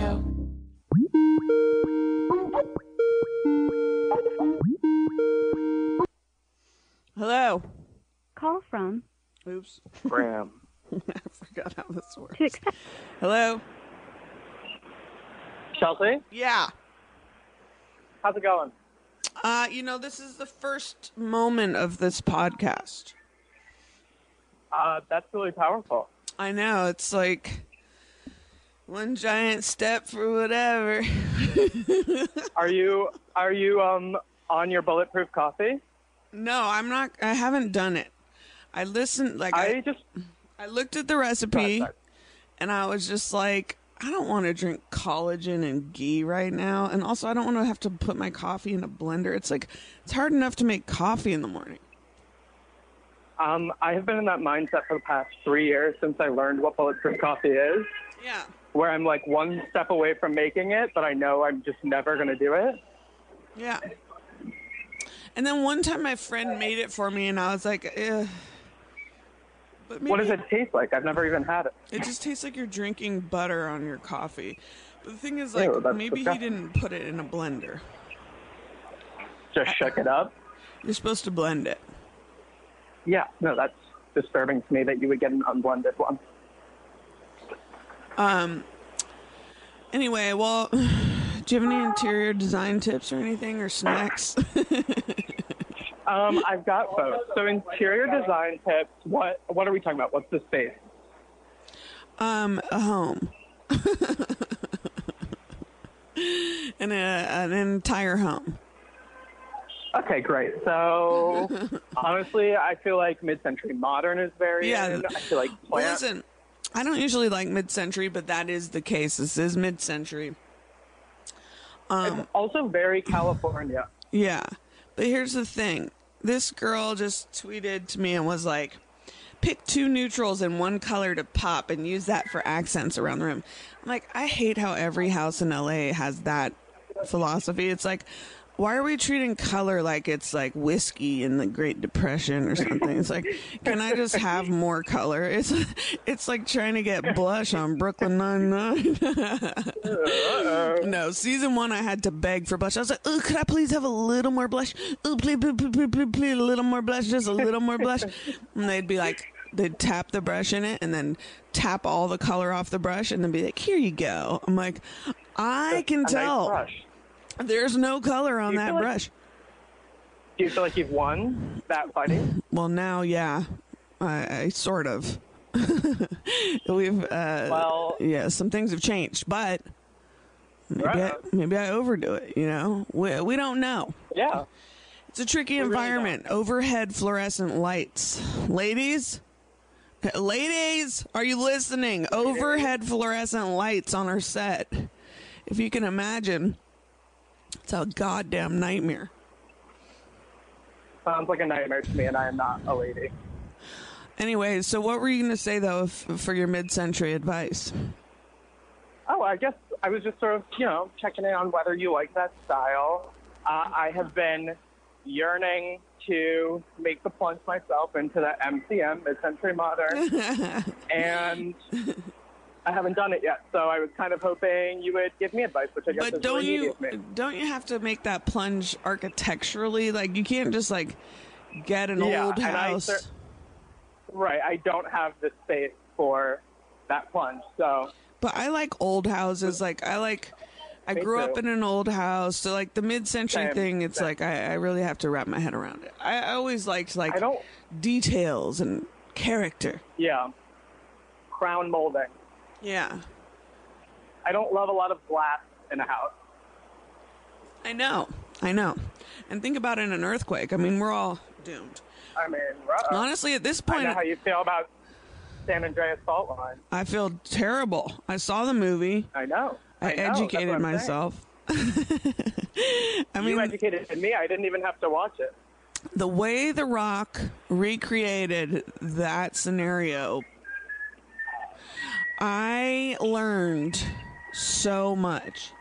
Radio. Hello. Call from Oops. Graham. I forgot how this works. to accept. Hello. Chelsea, Yeah. how's it going? Uh, you know, this is the first moment of this podcast. Uh, that's really powerful. I know it's like one giant step for whatever. Are you are you um on your bulletproof coffee? no, I'm not. I haven't done it. I listened. Like I, I just I looked at the recipe, and I was just like, I don't want to drink collagen and ghee right now, and also I don't want to have to put my coffee in a blender. It's like it's hard enough to make coffee in the morning. um I have been in that mindset for the past three years since I learned what bulletproof coffee is, Yeah. Where I'm like one step away from making it, but I know I'm just never gonna do it. Yeah. And then one time my friend made it for me, and I was like, Ugh. But maybe What does it taste like? I've never even had it. It just tastes like you're drinking butter on your coffee. But the thing is, like, Ew, maybe he didn't put it in a blender. Just shook it up. You're supposed to blend it. Yeah, no, that's disturbing to me that you would get an unblended one. Um. Anyway, well, do you have any interior design tips or anything or snacks? Um, I've got both. So interior design tips. What what are we talking about? What's the space? um, a home. and an entire home. Okay, great. So honestly, I feel like mid-century modern is very. Yeah. in. I feel like plant. listen, I don't usually like mid-century, but that is the case. This is mid-century. it's um, also very California. Yeah. But here's the thing. This girl just tweeted to me and was like, pick two neutrals and one color to pop and use that for accents around the room. I'm like, I hate how every house in LA has that philosophy. It's like, why are we treating color like it's like whiskey in the Great Depression or something? It's like, can I just have more color? It's it's like trying to get blush on Brooklyn Nine Nine. No, season one, I had to beg for blush. I was like, "Oh, could I please have a little more blush? Oh, please, please, please, please, please, a little more blush, just a little more blush." And they'd be like, they'd tap the brush in it and then tap all the color off the brush and then be like, "Here you go." I'm like, I can nice tell brush. There's no color on that like- brush. Do you feel like you've won that fighting? Well, now, yeah, I, I sort of. We've, uh, Well- yeah, some things have changed, but maybe, I, maybe I overdo it. You know, we we don't know. Yeah. It's a tricky really environment. Overhead fluorescent lights. Ladies? Ladies, are you listening? Overhead fluorescent lights on our set. If you can imagine, it's a goddamn nightmare. Sounds like a nightmare to me, and I am not a lady. Anyway, so what were you going to say, though, f- for your mid century advice? Oh, I guess I was just sort of, you know, checking in on whether you like that style. Uh, I have been yearning to make the plunge myself into the MCM, mid-century modern, and I haven't done it yet. So I was kind of hoping you would give me advice, which I guess But is don't you don't you have to make that plunge architecturally? Like you can't just like get an Yeah, old and I house. Right, I don't have the space for that plunge, so But I like old houses. Like I like. I grew up in an old house, so like the mid-century Same, thing, it's same. like I, I really have to wrap my head around it. I, I always liked like I don't. details and character. Yeah, crown molding. Yeah, I don't love a lot of glass in a house. I know, I know. And think about it in an earthquake. I mean, we're all doomed. I mean, Honestly, at this I point, know how you feel about San Andreas fault line. I feel terrible. I saw the movie. I know. I, know. Educated myself. I mean, you educated me. I didn't even have to watch it. the way The Rock recreated that scenario, I learned so much.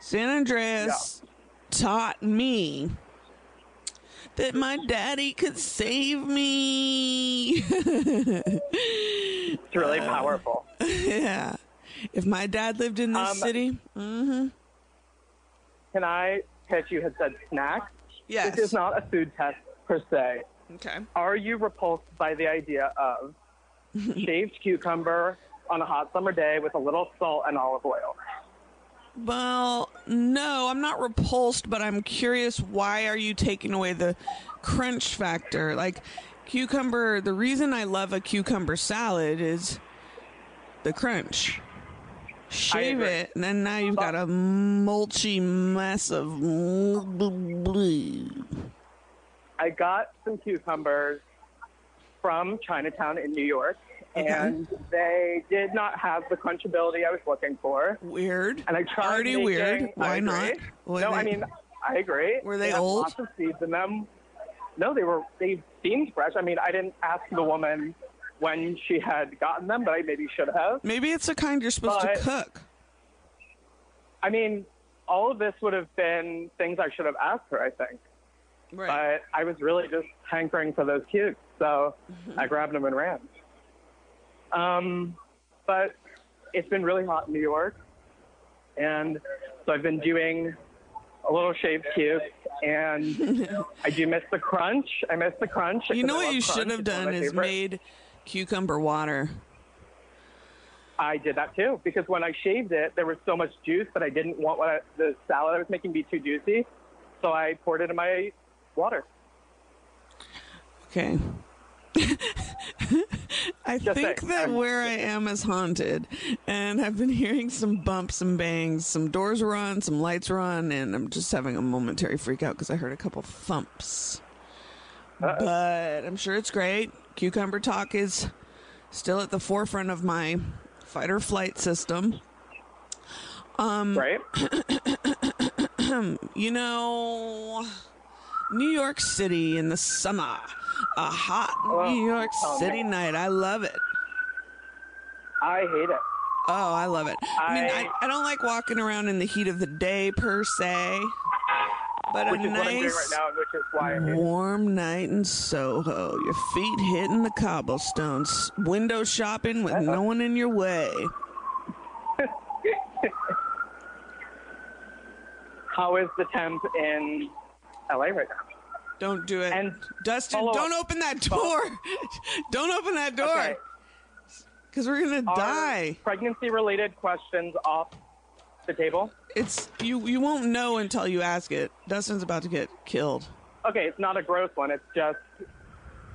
San Andreas taught me that my daddy could save me. It's really powerful. yeah. If my dad lived in this Um, city, mm-hmm. Can I pitch? You had said snack. Yes. This is not a food test per se. Okay. Are you repulsed by the idea of shaved cucumber on a hot summer day with a little salt and olive oil? Well, no, I'm not repulsed, but I'm curious why are you taking away the crunch factor? Like cucumber, the reason I love a cucumber salad is the crunch. Shave it, and then now you've got a mulchy mess of. I got some cucumbers from Chinatown in New York, Okay. and they did not have the crunchability I was looking for. Weird. And I tried Already making- weird. Why not? Were no, they- I mean I agree. Were they had old? Lots of seeds in them. No, they were. They seemed fresh. I mean, I didn't ask the woman when she had gotten them, but I maybe should have. Maybe it's the kind you're supposed But- to cook. I mean, all of this would have been things I should have asked her. I think, Right. but I was really just hankering for those cukes, so Mm-hmm. I grabbed them and ran. Um, but it's been really hot in New York, and so I've been doing a little shaved cube, and I do miss the crunch. I miss the crunch. you know what you crunch. should have It's one of done is favorite. made cucumber water. I did that too because when I shaved it, there was so much juice that I didn't want what I, the salad I was making be too juicy, so I poured it in my water. Okay. I Just think saying. that where I am is haunted, and I've been hearing some bumps and bangs. Some doors were on, some lights were on, and I'm just having a momentary freak out because I heard a couple thumps. But I'm sure it's great. Cucumber talk is still at the forefront of my fight or flight system. Um, right? You know, New York City in the summer, a hot Oh, New York tell City me. night. I love it. I hate it. Oh, I love it. I, mean, I, I- I don't like walking around in the heat of the day per se, but a doing right nice now, and which is why I warm night in Soho. Your feet hitting the cobblestones, window shopping with no one in your way. How is the temp in LA right now? Don't do it. And Dustin, don't up. open that door. don't open that door Okay. because we're going to die. pregnancy-related questions off the table? It's you. You won't know until you ask it. Dustin's about to get killed. Okay, it's not a gross one. It's just,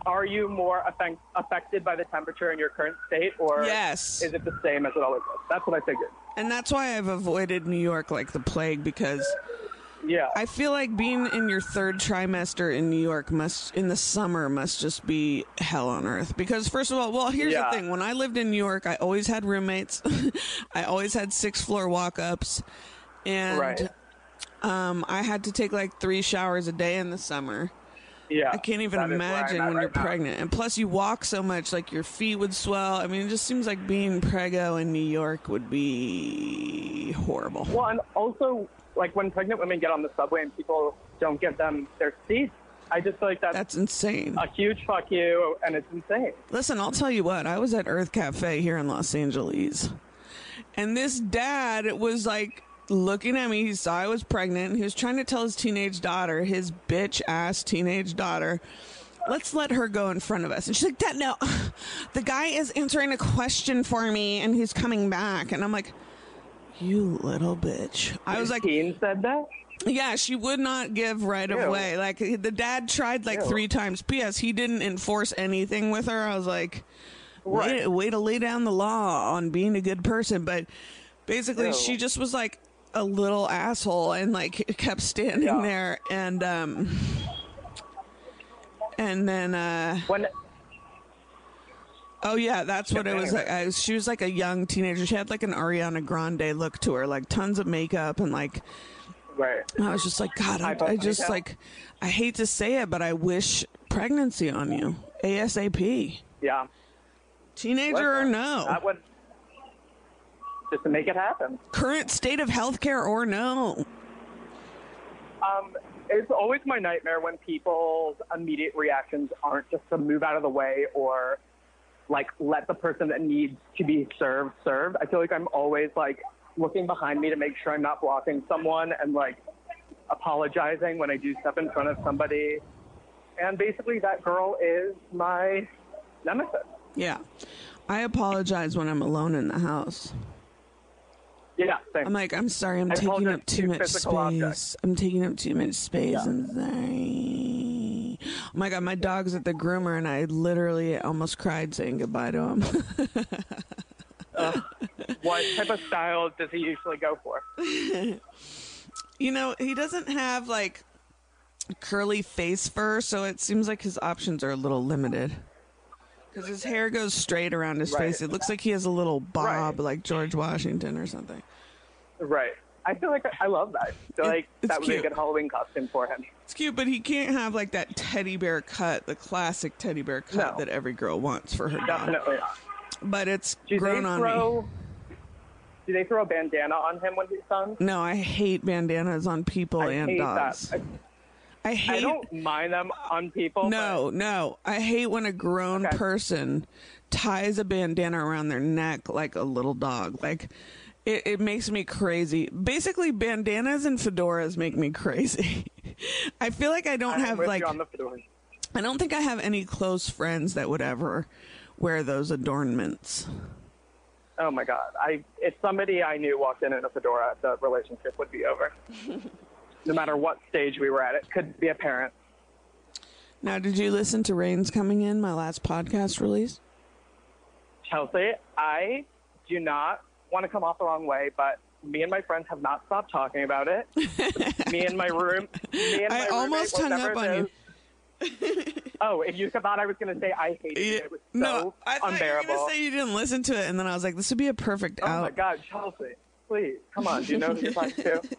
are you more affect, affected by the temperature in your current state, or Yes. is it the same as it always was? That's what I figured. And that's why I've avoided New York like the plague because Yeah. I feel like being in your third trimester in New York must in the summer must just be hell on earth. Because first of all, well, here's Yeah. the thing: when I lived in New York, I always had roommates. I always had six floor walk ups, and Right. um, I had to take like three showers a day in the summer. yeah. I can't even That is where I'm imagine when right you're now. pregnant. And plus, you walk so much, like your feet would swell. I mean, it just seems like being preggo in New York would be horrible. Well, and also, like when pregnant women get on the subway and people don't give them their seats, I just feel like that's, That's insane. a huge fuck you, and it's insane. Listen, I'll tell you what. I was at Earth Cafe here in Los Angeles, and this dad was like looking at me. He saw I was pregnant. He was trying to tell his teenage daughter, his bitch ass teenage daughter, let's let her go in front of us. And she's like, Dad, no, the guy is answering a question for me, and he's coming back. And I'm like, you little bitch. I was like, Teen said that. yeah, she would not give right Ew. way. Like the dad tried like Ew. three times. P.S. He didn't enforce anything with her. I was like, way, way to lay down the law on being a good person. But basically, Ew. she just was like a little asshole and like kept standing Yeah. there and um and then uh When oh yeah that's what it was like I, she was like a young teenager she had like an ariana grande look to her like tons of makeup and like right, I was just like, God, I, I just ponytail? like, I hate to say it, but I wish pregnancy on you ASAP. yeah, Teenager or no? that would just to make it happen. Current state of healthcare or no? Um, it's always my nightmare when people's immediate reactions aren't just to move out of the way or like let the person that needs to be served served. I feel like I'm always like looking behind me to make sure I'm not blocking someone and like apologizing when I do step in front of somebody. And basically, that girl is my nemesis. Yeah. I apologize when I'm alone in the house. Yeah, same. I'm like, I'm sorry, I'm I taking up too much space. objects. I'm taking up too much space. Yeah. I'm sorry. Oh my god, my dog's at the groomer and I literally almost cried saying goodbye to him. what type of style does he usually go for? you know, he doesn't have like curly face fur, so it seems like his options are a little limited. Because his hair goes straight around his Right. face. It looks like he has a little bob Right. like George Washington or something. Right. I feel like I love that. It- like it's that would be a good Halloween costume for him. It's cute, but he can't have like that teddy bear cut, the classic teddy bear cut No. that every girl wants for her dog. Definitely not. But it's Do grown on me. throw? Do they throw a bandana on him when he's done? No, I hate bandanas on people I and hate dogs. that. I I, I don't mind them on people. No, no. I hate when a grown Okay. person ties a bandana around their neck like a little dog. Like it, it makes me crazy. Basically, bandanas and fedoras make me crazy. I feel like I don't I'm have like you on the fedora. I don't think I have any close friends that would ever wear those adornments. Oh my god! I if somebody I knew walked in in a fedora, the relationship would be over. no matter what stage we were at, it could be a parent. Now, did you listen to Rains Coming In, my last podcast release? Chelsea, I do not want to come off the wrong way, but me and my friends have not stopped talking about it. me and my room. Me and my I roommate almost hung up on know- you. Oh, if you thought I was going to say I hated it, it was so no, I thought you were gonna say you didn't listen to it, and then I was like, "This would be a perfect oh out." my God, Chelsea, please come on. Do you know who you're talking to?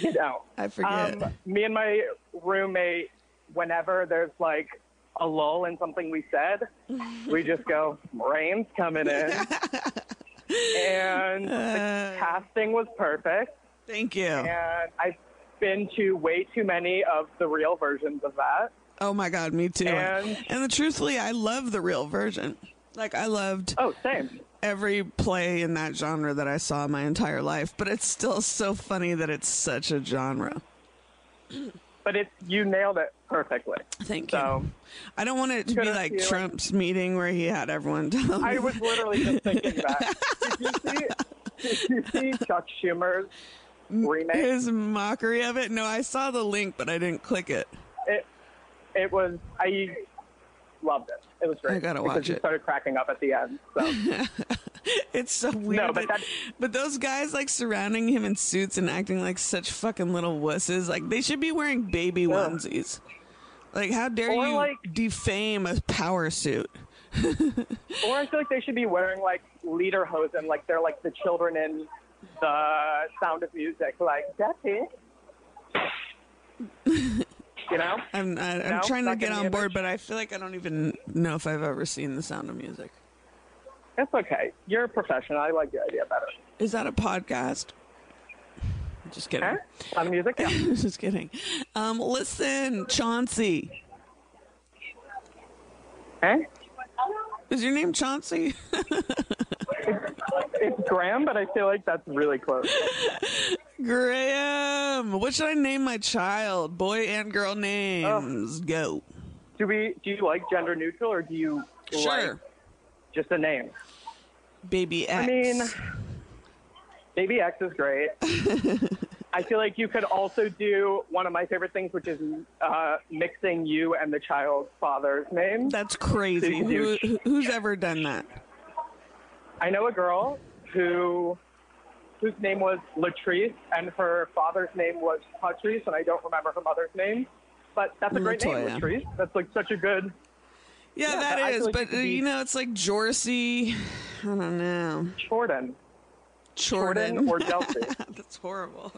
You know. I forget. Um, me and my roommate, whenever there's like a lull in something we said, we just go, rain's coming in. and the uh. casting was perfect. Thank you. And I've been to way too many of the real versions of that. Oh my god, me too. And- and the, truthfully, I love the real version. Like I loved Oh, same. every play in that genre that I saw my entire life, but it's still so funny that it's such a genre. But it's you nailed it perfectly. Thank you. I don't want it to be like. Trump's meeting where he had everyone tell I was literally just thinking that. Did you see, did you see Chuck Schumer's remake? his mockery of it. No, I saw the link, but I didn't click it. It it was I loved it. It was great. I gotta watch it. started cracking up at the end. So It's so weird. No, but that- but those guys like surrounding him in suits and acting like such fucking little wusses. Like they should be wearing baby onesies. Like how dare Or, you like- defame a power suit? or I feel like they should be wearing like lederhosen, like they're like the children in the Sound of Music, like that's it. you know? I'm I, I'm No? trying to get on board, image? but I feel like I don't even know if I've ever seen The Sound of Music. It's okay. You're a professional. I like the idea better. Is that a podcast? Just kidding. Huh? Sound of Music? Yeah. Just kidding. Um, listen, Chauncey. Huh? Is your name Chauncey? It's Graham, but I feel like that's really close. Graham. What should I name my child? Boy and girl names. Go. Do we? Do you like gender neutral, or do you Sure. like just a name? Baby X. I mean, Baby X is great. I feel like you could also do one of my favorite things, which is uh, mixing you and the child's father's name. that's crazy. Who, who's ever done that? I know a girl who whose name was Latrice, and her father's name was Patrice, and I don't remember her mother's name. But that's a great Latoya. name, Latrice. That's like such a good. Yeah, Yeah, that is. like But be- you know, it's like Jorsey. I don't know. Jordan. Jordan. Jordan or Chelsea. that's horrible.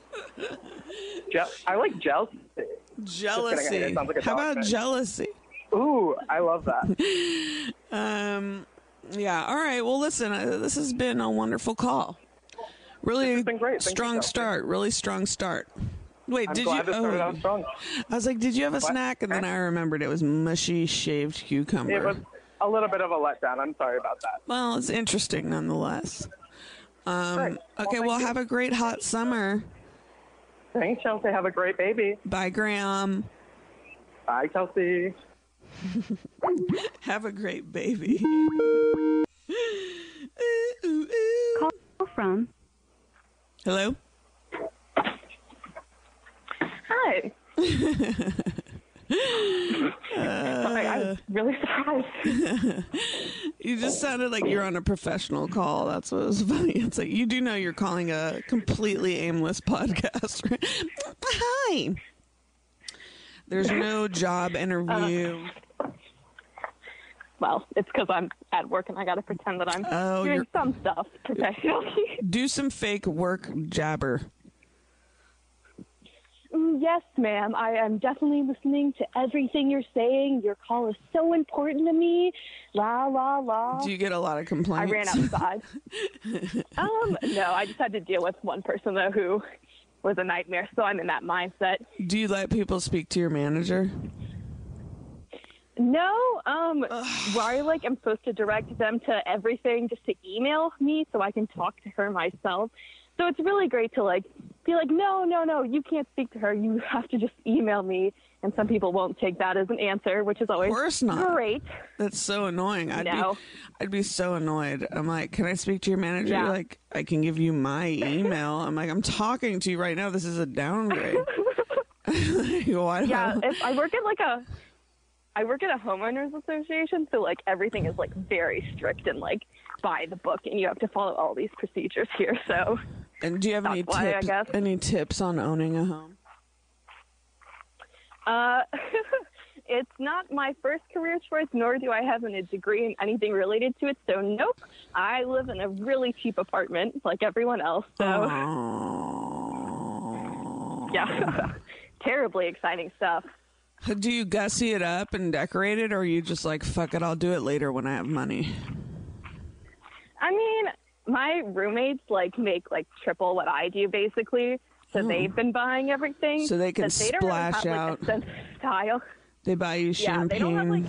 Je- I like. Jealousy. It sounds like a How about thing. jealousy? Ooh, I love that. Um, yeah. All right. Well, listen. Uh, this has been a wonderful call. Really been great. Thank strong start. Really strong start. Wait, I'm did you? oh, out strong. I was like, did you have a What? snack? And then I remembered it was mushy shaved cucumber. It was a little bit of a letdown. I'm sorry about that. Well, it's interesting nonetheless. Um, Great. Well, okay, thank well, you. have a great hot summer. Thanks, Chelsea. Have a great baby. Bye, Graham. Bye, Chelsea. Have a great baby. Ooh, ooh, ooh. Call from. Hello? Hi. Sorry, I was uh. really surprised. You just sounded like you're on a professional call. That's what was funny. It's like you do know you're calling a completely aimless podcast, right? Hi. There's no job interview. Uh, well, it's because I'm at work and I got to pretend that I'm Oh, doing some stuff professionally. do some fake work jabber. Mm, yes, ma'am. I am definitely listening to everything you're saying. Your call is so important to me. La la la. Do you get a lot of complaints? I ran outside. um, no, I just had to deal with one person though who was a nightmare. So I'm in that mindset. Do you let people speak to your manager? No, um, why like I'm supposed to direct them to everything just to email me so I can talk to her myself. So it's really great to like be like, no, no, no, you can't speak to her. You have to just email me. And some people won't take that as an answer, which is always course not. great. That's so annoying. I'd No. be I'd be so annoyed. I'm like, "Can I speak to your manager?" Yeah. Like, "I can give you my email." I'm like, "I'm talking to you right now. This is a downgrade." Why Yeah, I- if I work at like a, I work at a homeowners association, so like everything is like very strict and like by the book, and you have to follow all these procedures here. So and do you have any that's why, tips? Any tips on owning a home? Uh, it's not my first career choice, nor do I have a degree in anything related to it. So, nope. I live in a really cheap apartment, like everyone else. So, Oh. yeah, terribly exciting stuff. Do you gussy it up and decorate it, or are you just like, "Fuck it, I'll do it later when I have money"? I mean, my roommates like make like triple what I do, basically. So they've been buying everything. So they can but they don't really splash have, out. Like, a sense of style. They buy you Yeah, they champagne. don't have, like-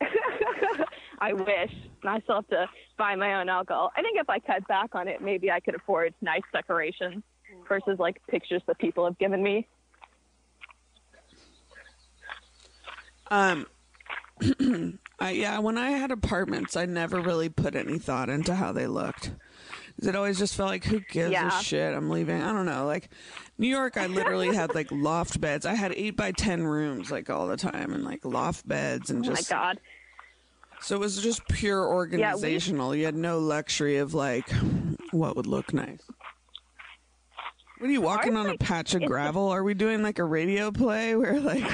I wish. I still have to buy my own alcohol. I think if I cut back on it, maybe I could afford nice decorations versus like pictures that people have given me. Um, I, yeah, when I had apartments, I never really put any thought into how they looked. It always just felt like, who gives Yeah. a shit? I'm leaving. I don't know. Like New York, I literally had like loft beds. I had eight by ten rooms like all the time, and like loft beds, and Oh just my god. so it was just pure organizational. you had no luxury of like what would look nice. What are you walking Ours, on a patch of gravel? Are we doing like a radio play where like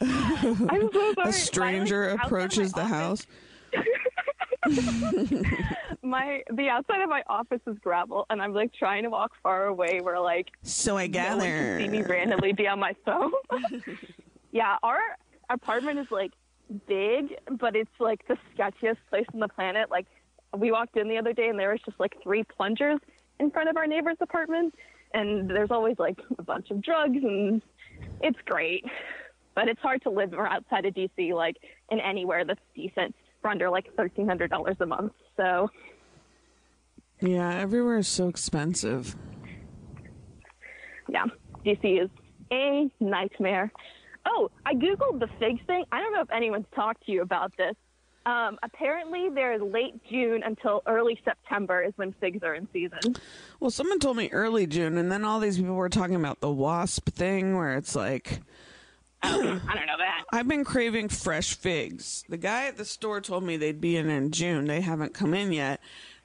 I'm so sorry. a stranger like, approaches the office- house? My the outside of my office is gravel, and I'm like trying to walk far away where like So I no one can see me randomly be on my phone. yeah, our apartment is like big, but it's like the sketchiest place on the planet. Like we walked in the other day and there was just like three plungers in front of our neighbor's apartment, and there's always like a bunch of drugs, and it's great. But it's hard to live outside of DC, like in anywhere that's decent for under like thirteen hundred dollars a month. So Yeah, everywhere is so expensive. yeah, DC is a nightmare. Oh, I googled the fig thing. I don't know if anyone's talked to you about this. Um, apparently, they're late June until early September is when figs are in season. Well, someone told me early June, and then all these people were talking about the wasp thing, where it's like, I don't know that. I've been craving fresh figs. The guy at the store told me they'd be in in June. They haven't come in yet.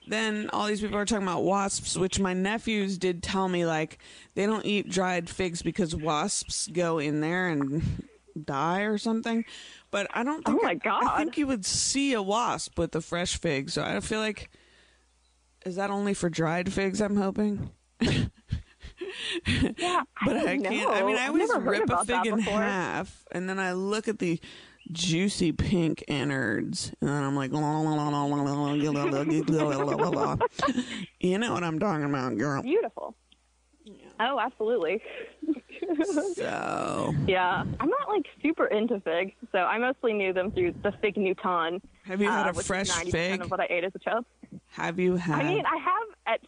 Then all these people are talking about wasps, which my nephews did tell me like they don't eat dried figs because wasps go in there and die or something. But I don't think Oh my god. I God. think you would see a wasp with the fresh fig. So I feel like is that only for dried figs? I'm hoping. Yeah, But I, don't can't. I mean, I always rip a fig in half, and then I look at the juicy pink innards, and then I'm like, you know what I'm talking about, girl. Beautiful. Oh, absolutely. so, Yeah, I'm not like super into figs, so I mostly knew them through the fig Newton. have you had uh, a fresh fig? Of what I ate as a child. Have you had I mean, I have at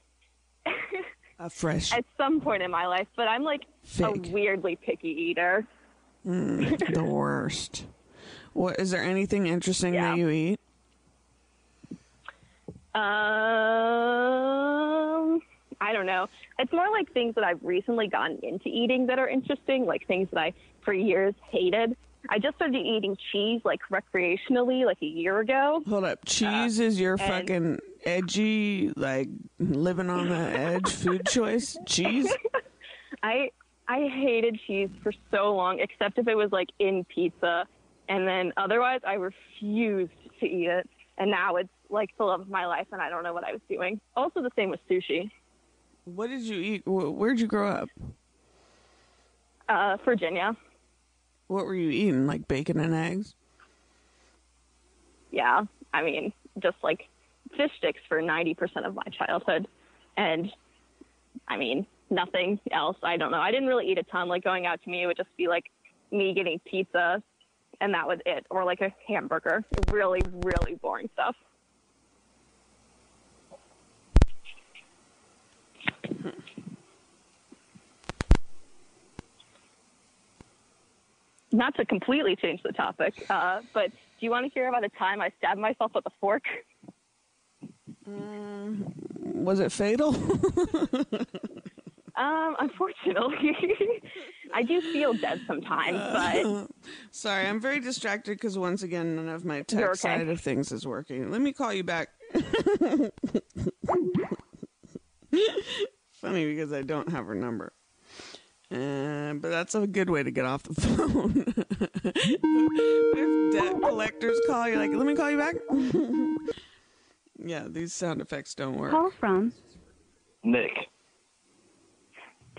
fresh at some point in my life, but I'm like Fig. a weirdly picky eater. the worst? What is there anything interesting Yeah. that you eat? Um, I don't know. It's more like things that I've recently gotten into eating that are interesting, like things that I for years hated. I just started eating cheese like recreationally like a year ago. Hold up. Cheese is your Uh, fucking edgy, like living on the edge food choice? Cheese? I I hated cheese for so long, except if it was like in pizza, and then otherwise I refused to eat it. And now it's like the love of my life, and I don't know what I was doing. Also, the same with sushi. What did you eat? Where'd you grow up? Uh, Virginia, What were you eating? Like bacon and eggs? yeah. I mean, just like fish sticks for ninety percent of my childhood, and I mean nothing else. I don't know. I didn't really eat a ton. Like going out to me, it would just be like me getting pizza, and that was it, or like a hamburger. Really, really boring stuff. Not to completely change the topic, uh, but do you want to hear about a time I stabbed myself with a fork? Was it fatal? Um, unfortunately, I do feel dead sometimes, but Sorry, I'm very distracted because once again, none of my tech okay. side of things is working. Let me call you back. Funny because I don't have her number. Uh, but that's a good way to get off the phone. if debt collectors call, you're like, let me call you back. Yeah, these sound effects don't work. Call from. Nick.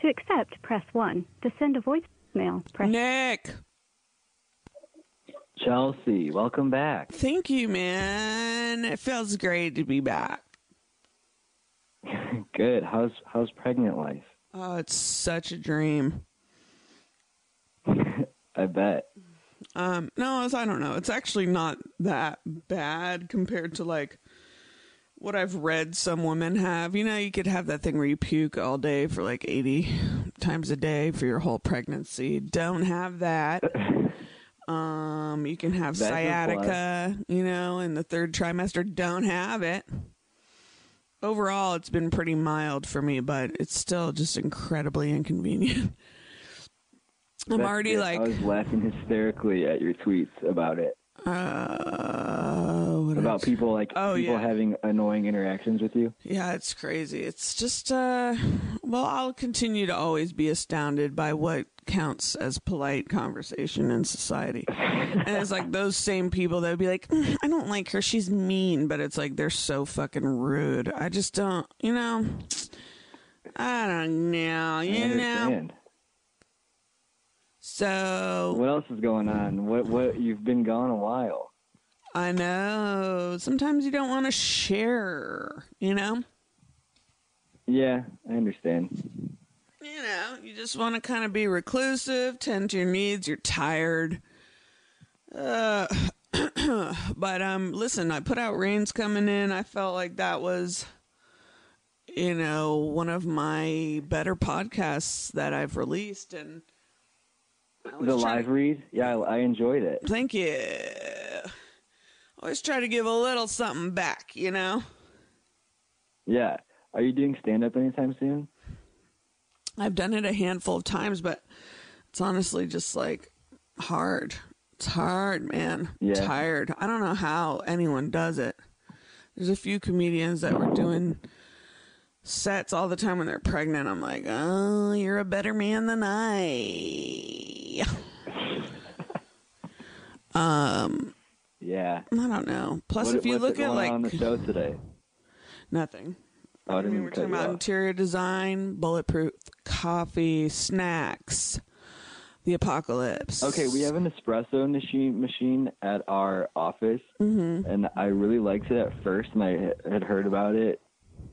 To accept, press 1. To send a voicemail, press Nick, Chelsea, welcome back. thank you, man. It feels great to be back. Good. How's how's pregnant life? Oh, it's such a dream. I bet. Um, no, it's, I don't know. It's actually not that bad compared to like what I've read some women have. You know, you could have that thing where you puke all day for like 80 times a day for your whole pregnancy. Don't have that. Um, you can have That's sciatica, you know, in the third trimester. Don't have it. Overall, it's been pretty mild for me, but it's still just incredibly inconvenient. I'm That's already good. like, I was laughing hysterically at your tweets about it. Uh, what About people like Oh, people yeah. having annoying interactions with you. Yeah, it's crazy. It's just, uh, well, I'll continue to always be astounded by what counts as polite conversation in society. and it's like those same people that would be like, "Mm, I don't like her. She's mean. But it's like they're so fucking rude. I just don't, you know, I don't know, you know. So What else is going on? What what you've been gone a while. I know sometimes you don't want to share, you know? Yeah, I understand. you know, you just want to kind of be reclusive, tend to your needs. You're tired. Uh, but um, listen, I put out rains coming in. I felt like that was, you know, one of my better podcasts that I've released, and The live read? Yeah, I, I enjoyed it. Thank you. Always try to give a little something back, you know. Yeah. Are you doing stand up anytime soon? I've done it a handful of times, but it's honestly just like hard. It's hard, man. Yeah. Tired. I don't know how anyone does it. There's a few comedians that were doing sets all the time when they're pregnant. I'm like, oh, you're a better man than I. Yeah. I don't know. Plus, What- if you look at like on the show today? nothing. Oh, I I didn't mean, mean we're talking about off. interior design, bulletproof coffee, snacks, the apocalypse. Okay, we have an espresso machine machine at our office, Mm-hmm. and I really liked it at first, and I had heard about it,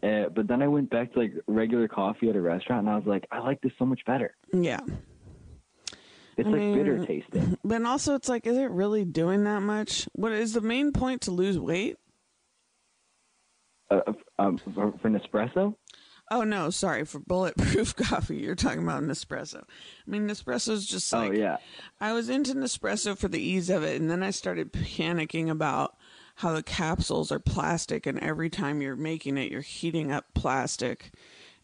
uh, but then I went back to like regular coffee at a restaurant, and I was like, I like this so much better. Yeah. It's I like mean- bitter tasting. But also, it's like, is it really doing that much? What is the main point to lose weight? Uh, um, for, for Nespresso? Oh no, sorry for bulletproof coffee. You're talking about Nespresso. I mean, Nespresso's just like oh yeah. I was into Nespresso for the ease of it, and then I started panicking about how the capsules are plastic, and every time you're making it, you're heating up plastic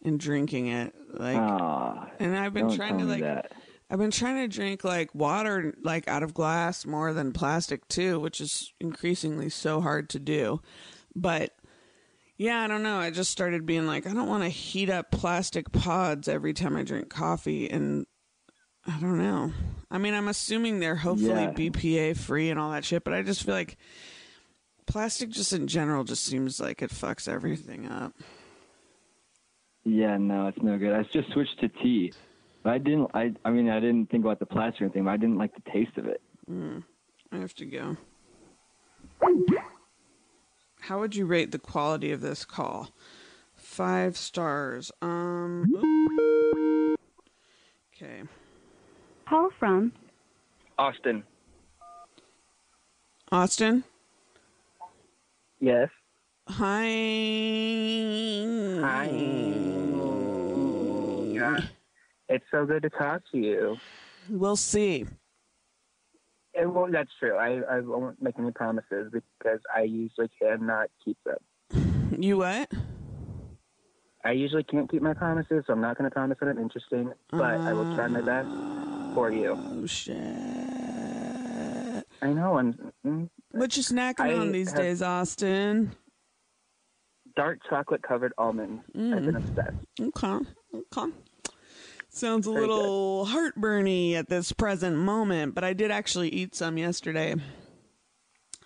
and drinking it. Like, Ah, and I've been trying to like, that. I've been trying to drink like water, like out of glass more than plastic too, which is increasingly so hard to do. But yeah, I don't know. I just started being like, I don't want to heat up plastic pods every time I drink coffee, and I don't know. I mean, I'm assuming they're hopefully Yeah. BPA free and all that shit, but I just feel like plastic, just in general, just seems like it fucks everything up. Yeah, no, it's no good. I just switched to tea. But I didn't. I. I mean, I didn't think about the plastic or anything. But I didn't like the taste of it. Mm, I have to go. How would you rate the quality of this call? Five stars. Um. Okay. Call from Austin. Austin. Yes. Hi. Hi. Yeah. It's so good to talk to you. We'll see. Eh, well, that's true. I, I won't make any promises because I usually cannot keep them. You what? I usually can't keep my promises, so I'm not going to promise that I'm interesting, but I will try my best for you. Oh shit. I know. I'm mm, What you snacking I on these days, Austin? dark chocolate covered almonds. I've been obsessed. Okay. Okay. Sounds a Very good. little heartburny at this present moment, but I did actually eat some yesterday.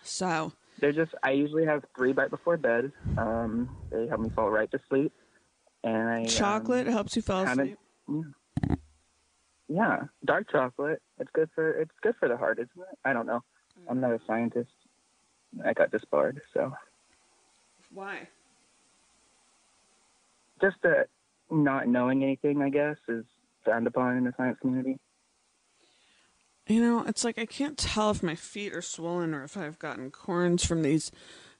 So, They're just. I usually have three right before bed. Um, they help me fall right to sleep. And I um, chocolate helps you fall asleep. yeah, dark chocolate. It's good for it's good for the heart, isn't it? I don't know. I'm not a scientist. I got disbarred, so Why? just that not knowing anything, I guess, is frowned upon in the science community. You know, it's like I can't tell if my feet are swollen or if I've gotten corns from these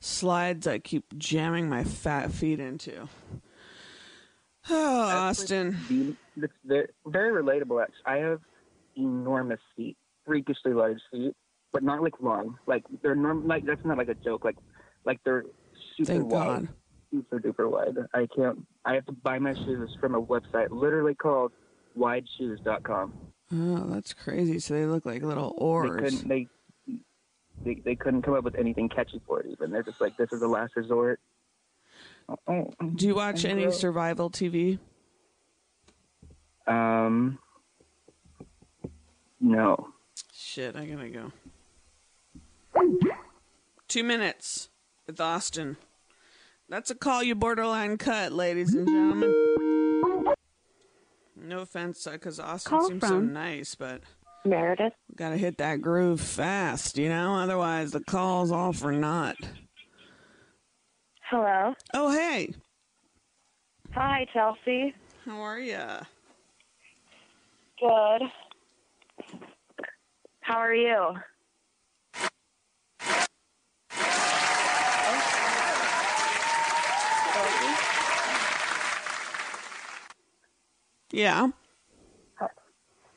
slides I keep jamming my fat feet into. Oh, Austin. The, it's very, very relatable. Actually, I have enormous feet, freakishly large feet, but not like long. Like they're norm. Like that's not like a joke. Like like they're super Thank wide, God. super duper wide. I can't. I have to buy my shoes from a website literally called wideshoes.com. Oh, that's crazy. So they look like little They oars. couldn't. They, they they couldn't come up with anything catchy for it. Even they're just like this is the last resort. Do you watch any survival TV? Um. No. Shit, I gotta go. Two minutes with Austin. That's a call you borderline cut, ladies and gentlemen. No offense, because Austin Call seems so nice, but Meredith. gotta hit that groove fast, you know? Otherwise, the call's all for naught. Hello. Oh, hey, Hi, Chelsea. how are you? Good. How are you? Yeah.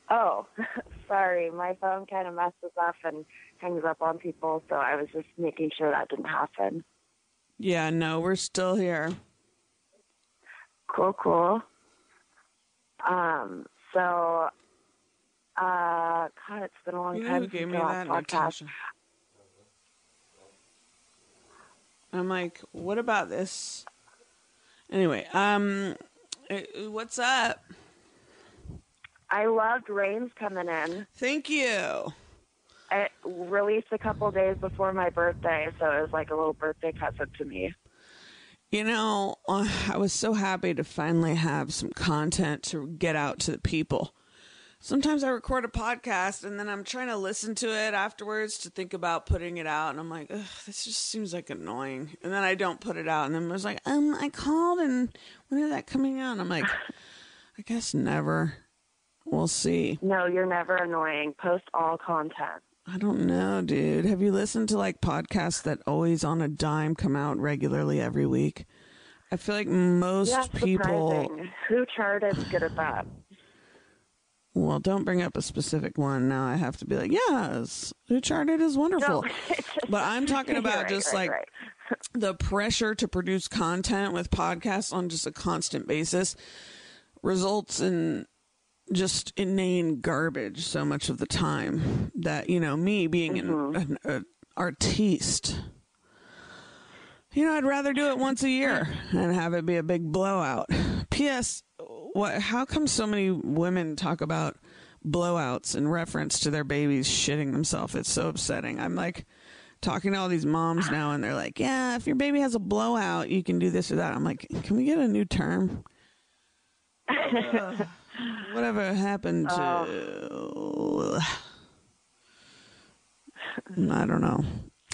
Oh, sorry. My phone kind of messes up and hangs up on people, so I was just making sure that didn't happen. Yeah, no, we're still here. Cool, cool. Um, so, uh, God, it's been a long You time who gave since me that? podcast. Natasha. I'm like, what about this? Anyway, um, what's up? I loved Rains coming in. Thank you. It released a couple days before my birthday, so it was like a little birthday present to me. You know, uh, I was so happy to finally have some content to get out to the people. Sometimes I record a podcast and then I'm trying to listen to it afterwards to think about putting it out, and I'm like, Ugh, this just seems like annoying. And then I don't put it out, and then I was like, um, I called, and when is that coming out? And I'm like, I guess never. We'll see. No, you're never annoying. Post all content. I don't know, dude. Have you listened to like podcasts that always on a dime come out regularly every week? I feel like most That's people. Who charted is good at that? Well, don't bring up a specific one. Now I have to be like, yes, Who Charted is wonderful. No. but I'm talking about Right, just right, like right. the pressure to produce content with podcasts on just a constant basis results in just inane garbage so much of the time that you know me being an, mm-hmm. an, an artiste you know i'd rather do it once a year and have it be a big blowout. Ps what how come so many women talk about blowouts in reference to their babies shitting themselves? It's so upsetting. I'm like talking to all these moms now and they're like yeah if your baby has a blowout you can do this or that. I'm like can we get a new term whatever happened to I don't know.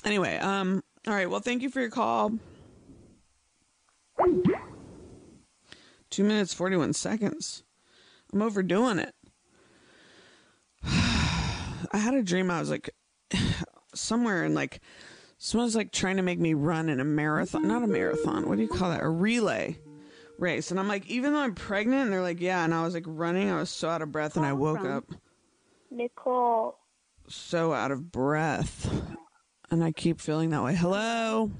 Anyway, um all right, well thank you for your call. 2 minutes 41 seconds. I'm overdoing it. I had a dream I was like somewhere in like someone's like trying to make me run in a marathon, not a marathon. What do you call that? A relay race. And I'm like, even though I'm pregnant, and they're like, yeah. And I was like running. I was so out of breath, and I woke up Nicole. so out of breath. And I keep feeling that way. Hello.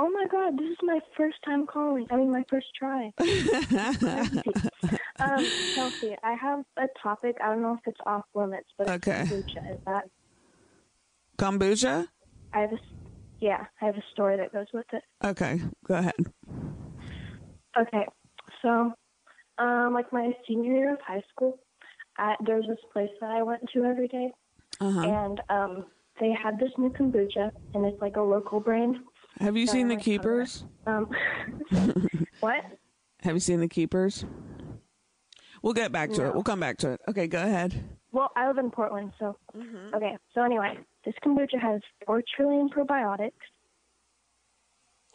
Oh my god, this is my first time calling. I mean, my first try. um, Chelsea, I have a topic. I don't know if it's off limits, but Okay. kombucha. Is that? Kombucha? I have a, yeah, I have a story that goes with it. Okay, go ahead. Okay, so, um, like my senior year of high school, I, there's this place that I went to every day, Uh-huh. and um, they had this new kombucha, and it's like a local brand. Have you So seen I the keepers? Um, what? Have you seen the keepers? We'll get back to it. We'll come back to it. Okay, go ahead. Well, I live in Portland, so Mm-hmm. okay. So anyway, this kombucha has four trillion probiotics,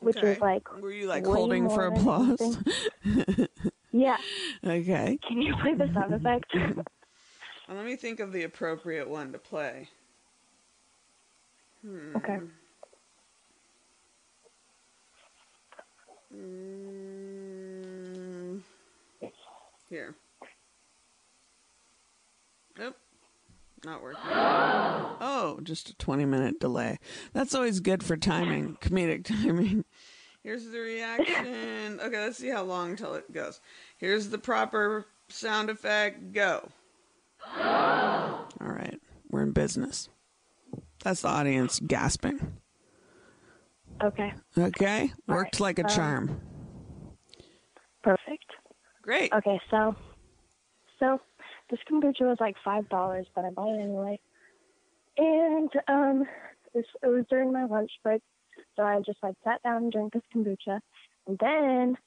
which Okay. is like Were you like holding for applause? yeah. okay. Can you play the sound effect? Let me think of the appropriate one to play. okay. Mm, here. Nope. Not working. Oh, just a 20 minute delay. That's always good for timing, comedic timing. Here's the reaction. Okay, let's see how long till it goes. Here's the proper sound effect. Go. All right, we're in business. That's the audience gasping. Okay. Okay, worked right, like a charm. Perfect. Great. Okay. So, so this kombucha was like five dollars, but I bought it anyway. And um, this it was during my lunch break, so I just like sat down and drank this kombucha, and then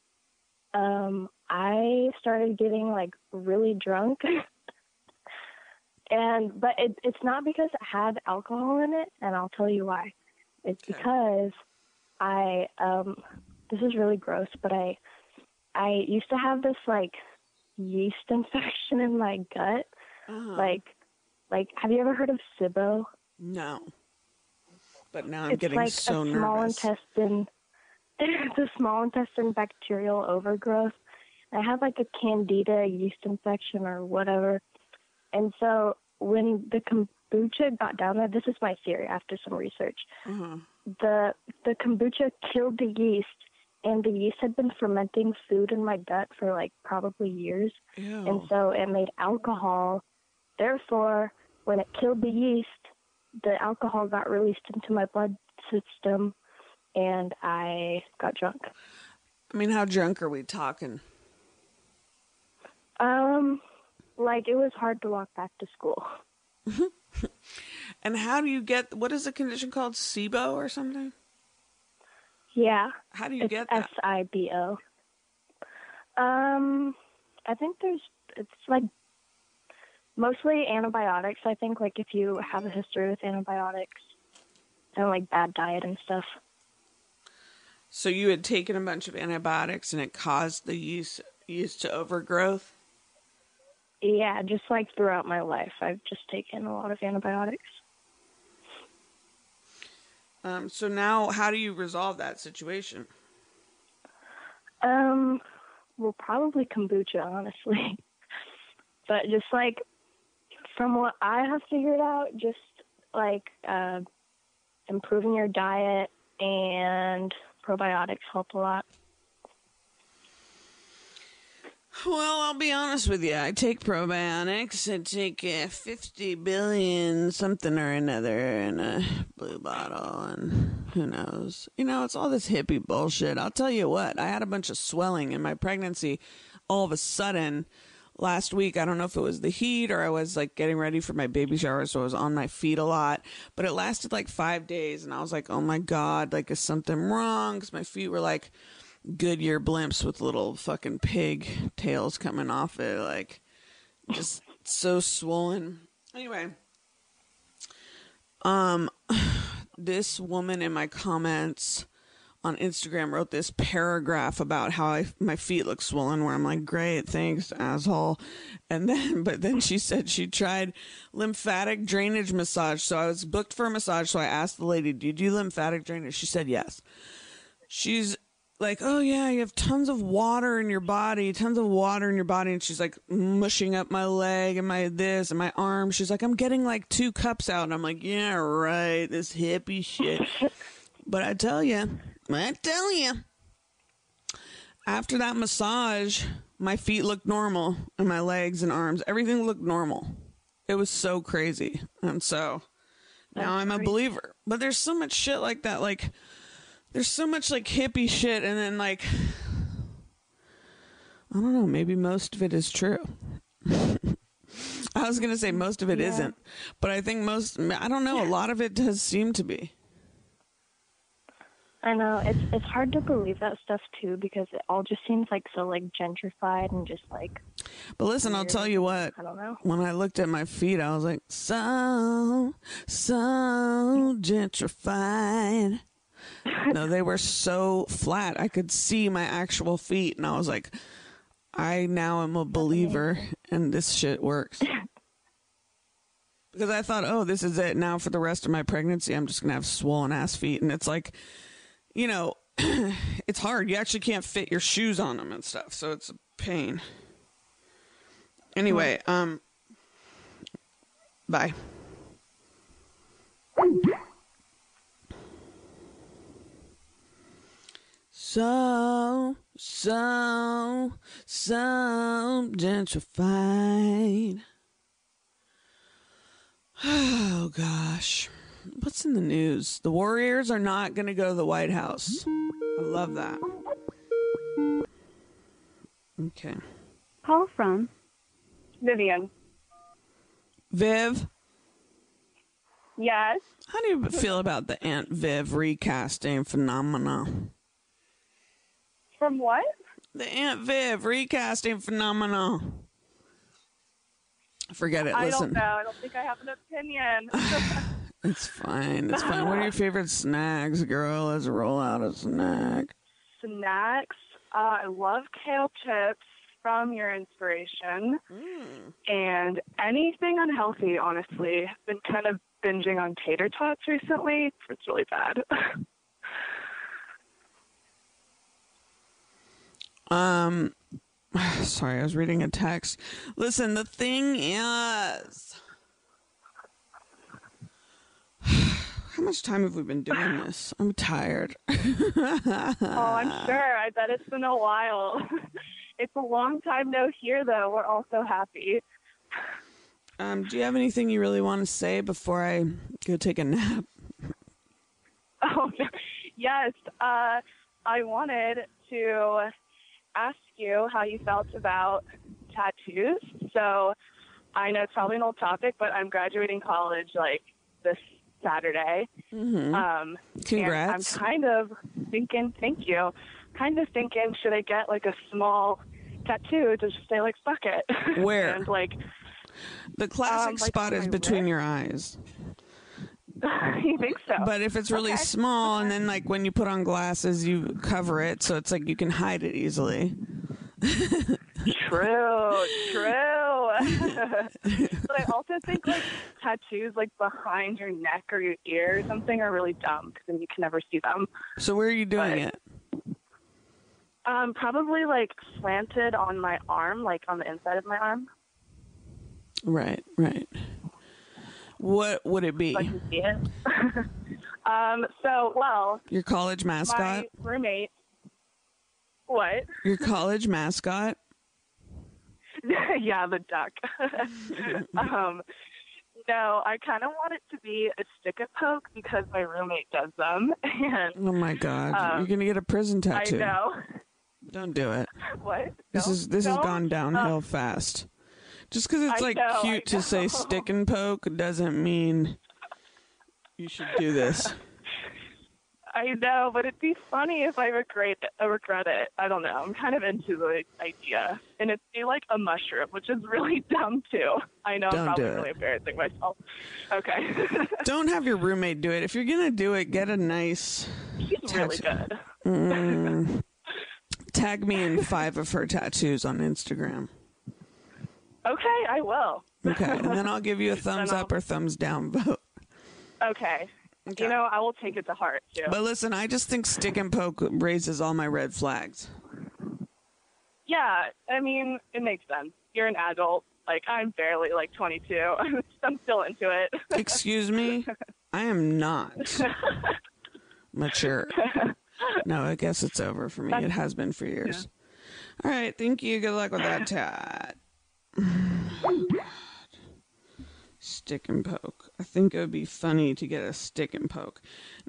um, I started getting like really drunk. and but it, it's not because it had alcohol in it, and I'll tell you why. It's Okay. because I um, this is really gross, but I I used to have this like yeast infection in my gut. Uh-huh. Like, like, have you ever heard of SIBO? No. But now I'm it's getting like so a small nervous. intestine. It's a small intestine bacterial overgrowth. I had like a candida yeast infection or whatever. And so when the kombucha got down there, this is my theory after some research. uh-huh. The the kombucha killed the yeast, and the yeast had been fermenting food in my gut for like probably years. Ew. and so it made alcohol. Therefore, when it killed the yeast, the alcohol got released into my blood system, and I got drunk. I mean, how drunk are we talking? Um, like it was hard to walk back to school. And how do you get what is the condition called SIBO or something? Yeah, How do you get S that? I B O. Um, I think there's it's like mostly antibiotics. I think like if you have a history with antibiotics and like bad diet and stuff. So you had taken a bunch of antibiotics and it caused the yeast yeast to overgrowth? Yeah, just like throughout my life, I've just taken a lot of antibiotics. Um, so now, how do you resolve that situation? Um, well, probably kombucha, honestly. but just like from what I have figured out, just like uh, improving your diet and probiotics help a lot. Well, I'll be honest with you. I take probiotics. I take uh, 50 billion something or another in a blue bottle, and who knows? You know, it's all this hippie bullshit. I'll tell you what, I had a bunch of swelling in my pregnancy all of a sudden last week. I don't know if it was the heat or I was like getting ready for my baby shower, so I was on my feet a lot. But it lasted like five days, and I was like, oh my God, like, is something wrong? Because my feet were like, Goodyear blimps with little fucking pig tails coming off it, like just so swollen. Anyway, um, this woman in my comments on Instagram wrote this paragraph about how I, my feet look swollen. Where I'm like, great, thanks, asshole. And then, but then she said she tried lymphatic drainage massage. So I was booked for a massage. So I asked the lady, "Do you do lymphatic drainage?" She said yes. She's like, oh yeah, you have tons of water in your body, tons of water in your body. And she's like mushing up my leg and my this and my arm. She's like, I'm getting like two cups out. And I'm like, yeah, right. This hippie shit. but I tell you, I tell you, after that massage, my feet looked normal and my legs and arms, everything looked normal. It was so crazy. And so now I'm a believer. But there's so much shit like that. Like, there's so much like hippie shit and then like I don't know, maybe most of it is true. I was going to say most of it Yeah. not but I think most I don't know, a lot of it does seem to be. I know it's it's hard to believe that stuff too because it all just seems like so like gentrified and just like But listen, I'll tell you what. I don't know. When I looked at my feet, I was like, so, so gentrified. no, they were so flat. I could see my actual feet, and I was like, I now am a believer, and this shit works. Because I thought, oh, this is it. Now for the rest of my pregnancy, I'm just going to have swollen ass feet. And it's like, you know, it's hard. You actually can't fit your shoes on them and stuff. So it's a pain. Anyway, um, bye. So, so, so gentrified. Oh gosh. What's in the news? The Warriors are not going to go to the White House. I love that. Okay. Call from Vivian. Viv, Yes. how do you feel about the Aunt Viv recasting phenomenon? From what? The Aunt Viv recasting phenomenon. Forget it. I Listen. don't know. I don't think I have an opinion. It's fine. It's fine. What are your favorite snacks, girl? Let's roll out a snack. Snacks. Uh, I love kale chips from your inspiration. And anything unhealthy, honestly. I've been kind of binging on tater tots recently. It's really bad. Um, sorry, I was reading a text. Listen, the thing is, how much time have we been doing this? I'm tired. oh, I'm sure. I bet it's been a while. it's a long time no here, though. We're all so happy. Um, do you have anything you really want to say before I go take a nap? Oh, yes. Uh, I wanted to ask you how you felt about tattoos. So I know it's probably an old topic, but I'm graduating college like this Saturday. Mm-hmm. Um, Congrats. I'm kind of thinking, thank you, kind of thinking, should I get like a small tattoo to just say like, fuck it? Where? and like, The classic Um, like spot is between wrist? your eyes. you think so? But if it's really Okay. small, and then like when you put on glasses, you cover it, so it's like you can hide it easily. True, true. but I also think like tattoos like behind your neck or your ear or something are really dumb because then you can never see them. So where are you doing it? Um, probably like slanted on my arm, like on the inside of my arm. Right, right. What would it be? So I can see it. um, so well, Your college mascot? my roommate. What? Your college mascot? yeah, the duck. um, no, I kind of want it to be a stick and poke because my roommate does them, and Oh my god. Um, You're gonna get a prison tattoo. I know. Don't do it. What? This No? is this has gone downhill Uh, fast. Just because it's I like know, cute to say stick and poke doesn't mean you should do this. I know, but it'd be funny if I regret I regret it. I don't know. I'm kind of into the idea, and it'd be like a mushroom, which is really dumb too. I know Don't I'm probably do really embarrassing myself. Okay, Don't have your roommate do it. If you're gonna do it, get a nice she's really good. Mm, tag me in five of her tattoos on Instagram. Okay, I will. Okay, and then I'll give you a thumbs up or thumbs down vote. Okay. Okay. You know, I will take it to heart too. But listen, I just think stick and poke raises all my red flags. yeah, I mean, it makes sense. You're an adult. Like I'm barely like 22. I'm still into it. Excuse me? I am not mature. No, I guess it's over for me. It has been for years. All right, thank you. Good luck with that tat. Stick and poke. I think it would be funny to get a stick and poke.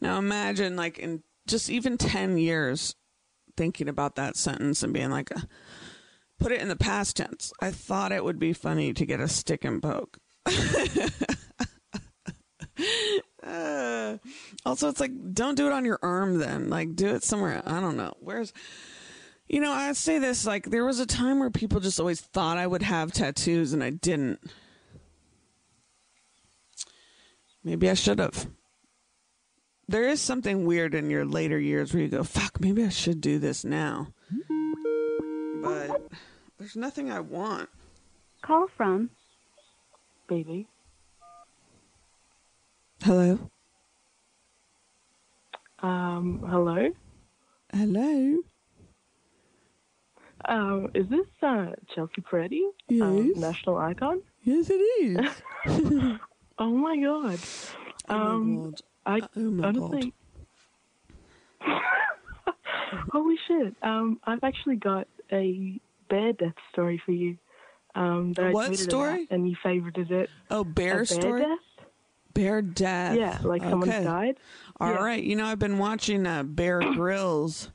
Now imagine, like, in just even 10 years, thinking about that sentence and being like, uh, put it in the past tense. I thought it would be funny to get a stick and poke. Uh, also, it's like, don't do it on your arm then. Like, do it somewhere. I don't know. Where's, you know, I say this, like, there was a time where people just always thought I would have tattoos and I didn't. Maybe I should have. There is something weird in your later years where you go, fuck, maybe I should do this now. But there's nothing I want. Call from Baby. Hello? Um, hello? Hello? Um, is this uh, Chelsea Peretti? Um, Yes. national icon? Yes, it is. Oh my god. Um, I, Oh my I don't God. think. Holy shit. Um, I've actually got a bear death story for you. Um, that I What tweeted story? about, and you favorited it. Oh, A bear story? death? Bear death. Yeah, like someone Okay. died. All Yeah. right. You know, I've been watching uh, Bear Grylls,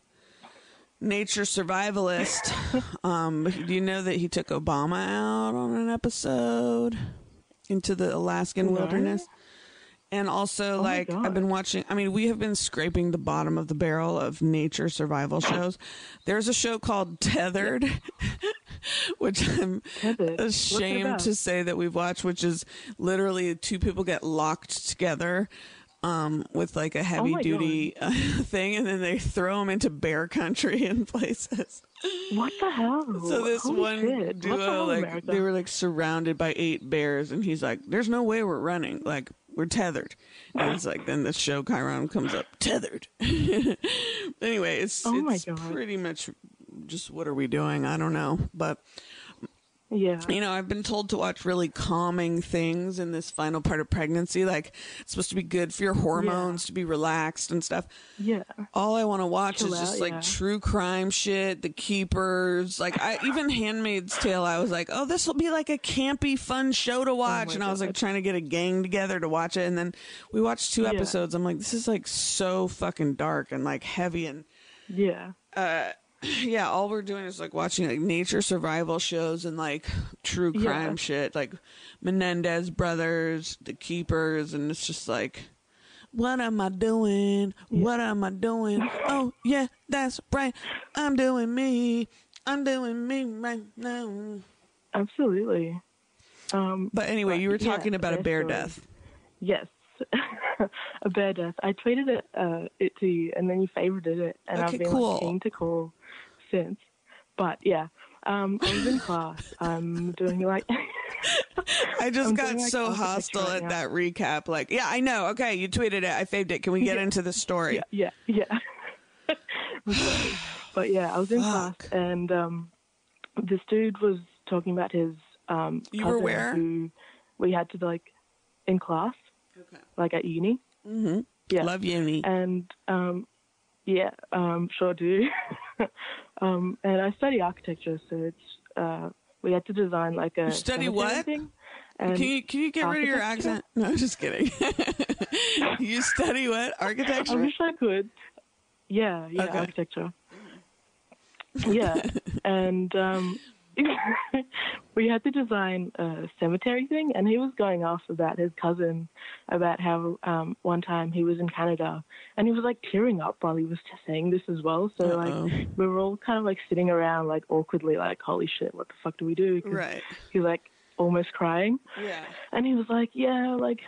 nature survivalist. Um, do you know that he took Obama out on an episode into the Alaskan No. wilderness? And also, Oh like, I've been watching. I mean, we have been scraping the bottom of the barrel of nature survival shows. There's a show called Tethered, which I'm Tethered? Ashamed to say that we've watched, which is literally two people get locked together um, with like a heavy Oh duty uh, thing, and then they throw them into bear country in places. What the hell? So this Holy one shit. Duo, like America? they were like surrounded by eight bears, and he's like, "There's no way we're running. Like we're tethered." And it's like then the show Chiron comes up, tethered. anyway, it's Oh it's pretty much just what are we doing? I don't know, but Yeah. you know, I've been told to watch really calming things in this final part of pregnancy. Like, it's supposed to be good for your hormones to be relaxed and stuff. Yeah. All I want to watch Chill is just out, like yeah. true crime shit, The Keepers. Like, I even Handmaid's Tale. I was like, oh, this will be like a campy, fun show to oh watch. Oh and I was like trying to get a gang together to watch it. And then we watched two Yeah. episodes. I'm like, this is like so fucking dark and like heavy and Yeah. Uh, yeah, all we're doing is like watching like nature survival shows and like true crime Yeah. shit, like Menendez brothers, the keepers, and it's just like, what am I doing? What am I doing? Oh yeah, that's right. I'm doing me. I'm doing me right now. Absolutely. Um, But anyway, you were yeah, talking about a bear story. death. Yes. a bear death. I tweeted it, uh, it to you, and then you favorited it, and Okay, I've been cool. like, keen to call since. but yeah, um, I was in class. I'm doing like. I just I'm got doing, so hostile at now. that recap. Like, yeah, I know. Okay, you tweeted it. I faved it. Can we get Yeah. into the story? Yeah, yeah, yeah. But yeah, I was in class and um, this dude was talking about his um, You were where? Who we had to like in class, Okay. like at uni. Mm-hmm. Yeah, Love uni. and um, yeah, um, sure do. um, and I study architecture, so it's uh, we had to design like a You study what? Thing. And Can you can you get rid of your accent? No, I'm just kidding. you study what? Architecture. I wish I could. Yeah, yeah, Okay. architecture. Yeah, and um, we had to design a cemetery thing, and he was going off about his cousin, about how um, one time he was in Canada, and he was like tearing up while he was saying this as well. So Uh-oh. like we were all kind of like sitting around like awkwardly, like holy shit, what the fuck do we do? 'Cause Right. He's like almost crying. Yeah. And he was like, yeah, like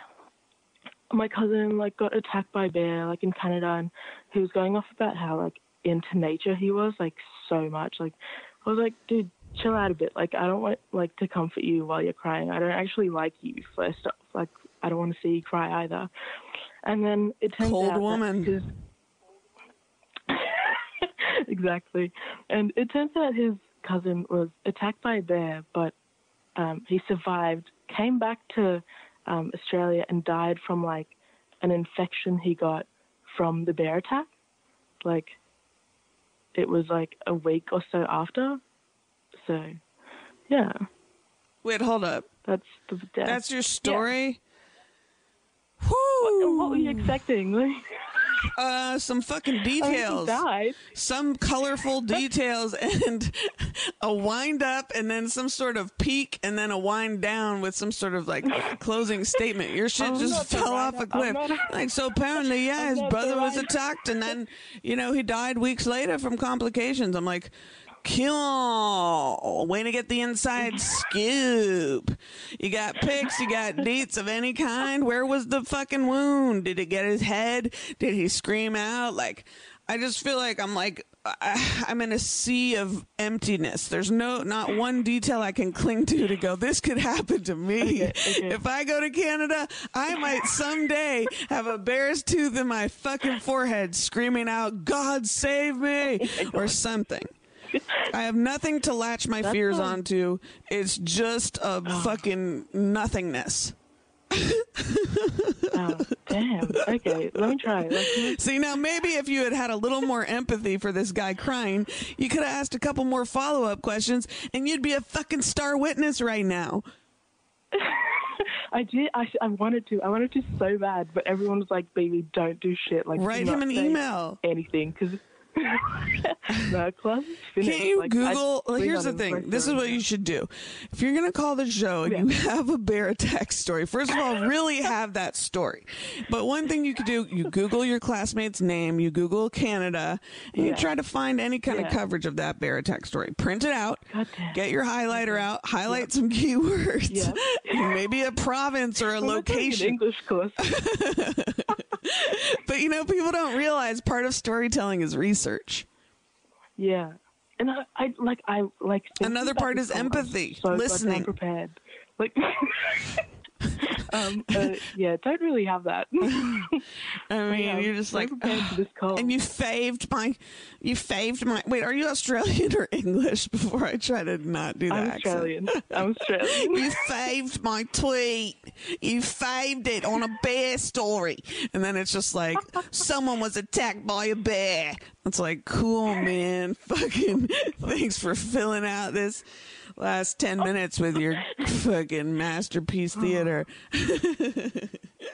my cousin like got attacked by a bear like in Canada, and he was going off about how like into nature he was like so much. Like I was like, dude, chill out a bit. Like I don't want like to comfort you while you're crying. I don't actually like you. First off, like I don't want to see you cry either. And then it turns Cold out woman. his exactly. And it turns out his cousin was attacked by a bear, but um, he survived, came back to um, Australia, and died from like an infection he got from the bear attack. Like, it was like a week or so after. So, yeah, Wait, hold up. that's the death. That's your story? What, Whoo! what were you expecting? Like, Uh, some fucking he details. died. some colorful details and a wind up and then some sort of peak and then a wind down with some sort of like closing statement. Your shit I'm just fell off a cliff. Not- Like so apparently, yeah, I'm his brother was attacked and then, you know, he died weeks later from complications. I'm like, Cool. Way to get the inside scoop. You got pics, you got deets of any kind. Where was the fucking wound? Did it get his head? Did he scream out? Like, I just feel like I'm like, I- I'm in a sea of emptiness. There's no, not one detail I can cling to to go, this could happen to me. Okay, okay. If I go to Canada, I might someday have a bear's tooth in my fucking forehead screaming out, God save me, oh or something. I have nothing to latch my fears sounds- onto. It's just a ah. fucking nothingness. Oh, damn. Okay, let me try. See, now maybe if you had had a little more empathy for this guy crying, you could have asked a couple more follow up questions and you'd be a fucking star witness right now. I did. I, I wanted to. I wanted to so bad, but everyone was like, "Baby, don't do shit. Like, Write him an email. anything." Because no, class is finished. Can't you Like, Google? sleep here's the thing. This is what you should do. If you're going to call the show and you have a bear attack story, first of all, really have that story. But one thing you could do, you Google your classmate's name, you Google Canada, and you try to find any kind of coverage of that bear attack story. Print it out. Get your highlighter out. Highlight some keywords. Yep. Maybe a province or a I'm not taking an location. English course. But you know, people don't realize part of storytelling is research. Yeah, and I, I like I like. Another part is empathy, So listening. prepared. Like. um, uh, yeah, don't really have that. I mean, Yeah, you're just like, prepared this call. and you faved my, you faved my. Wait, are you Australian or English? Before I try to not do that I'm accent. Australian. I'm Australian. You faved my tweet. You faved it on a bear story, and then it's just like someone was attacked by a bear. It's like, cool, man. Fucking thanks for filling out this last ten minutes with your fucking masterpiece theater.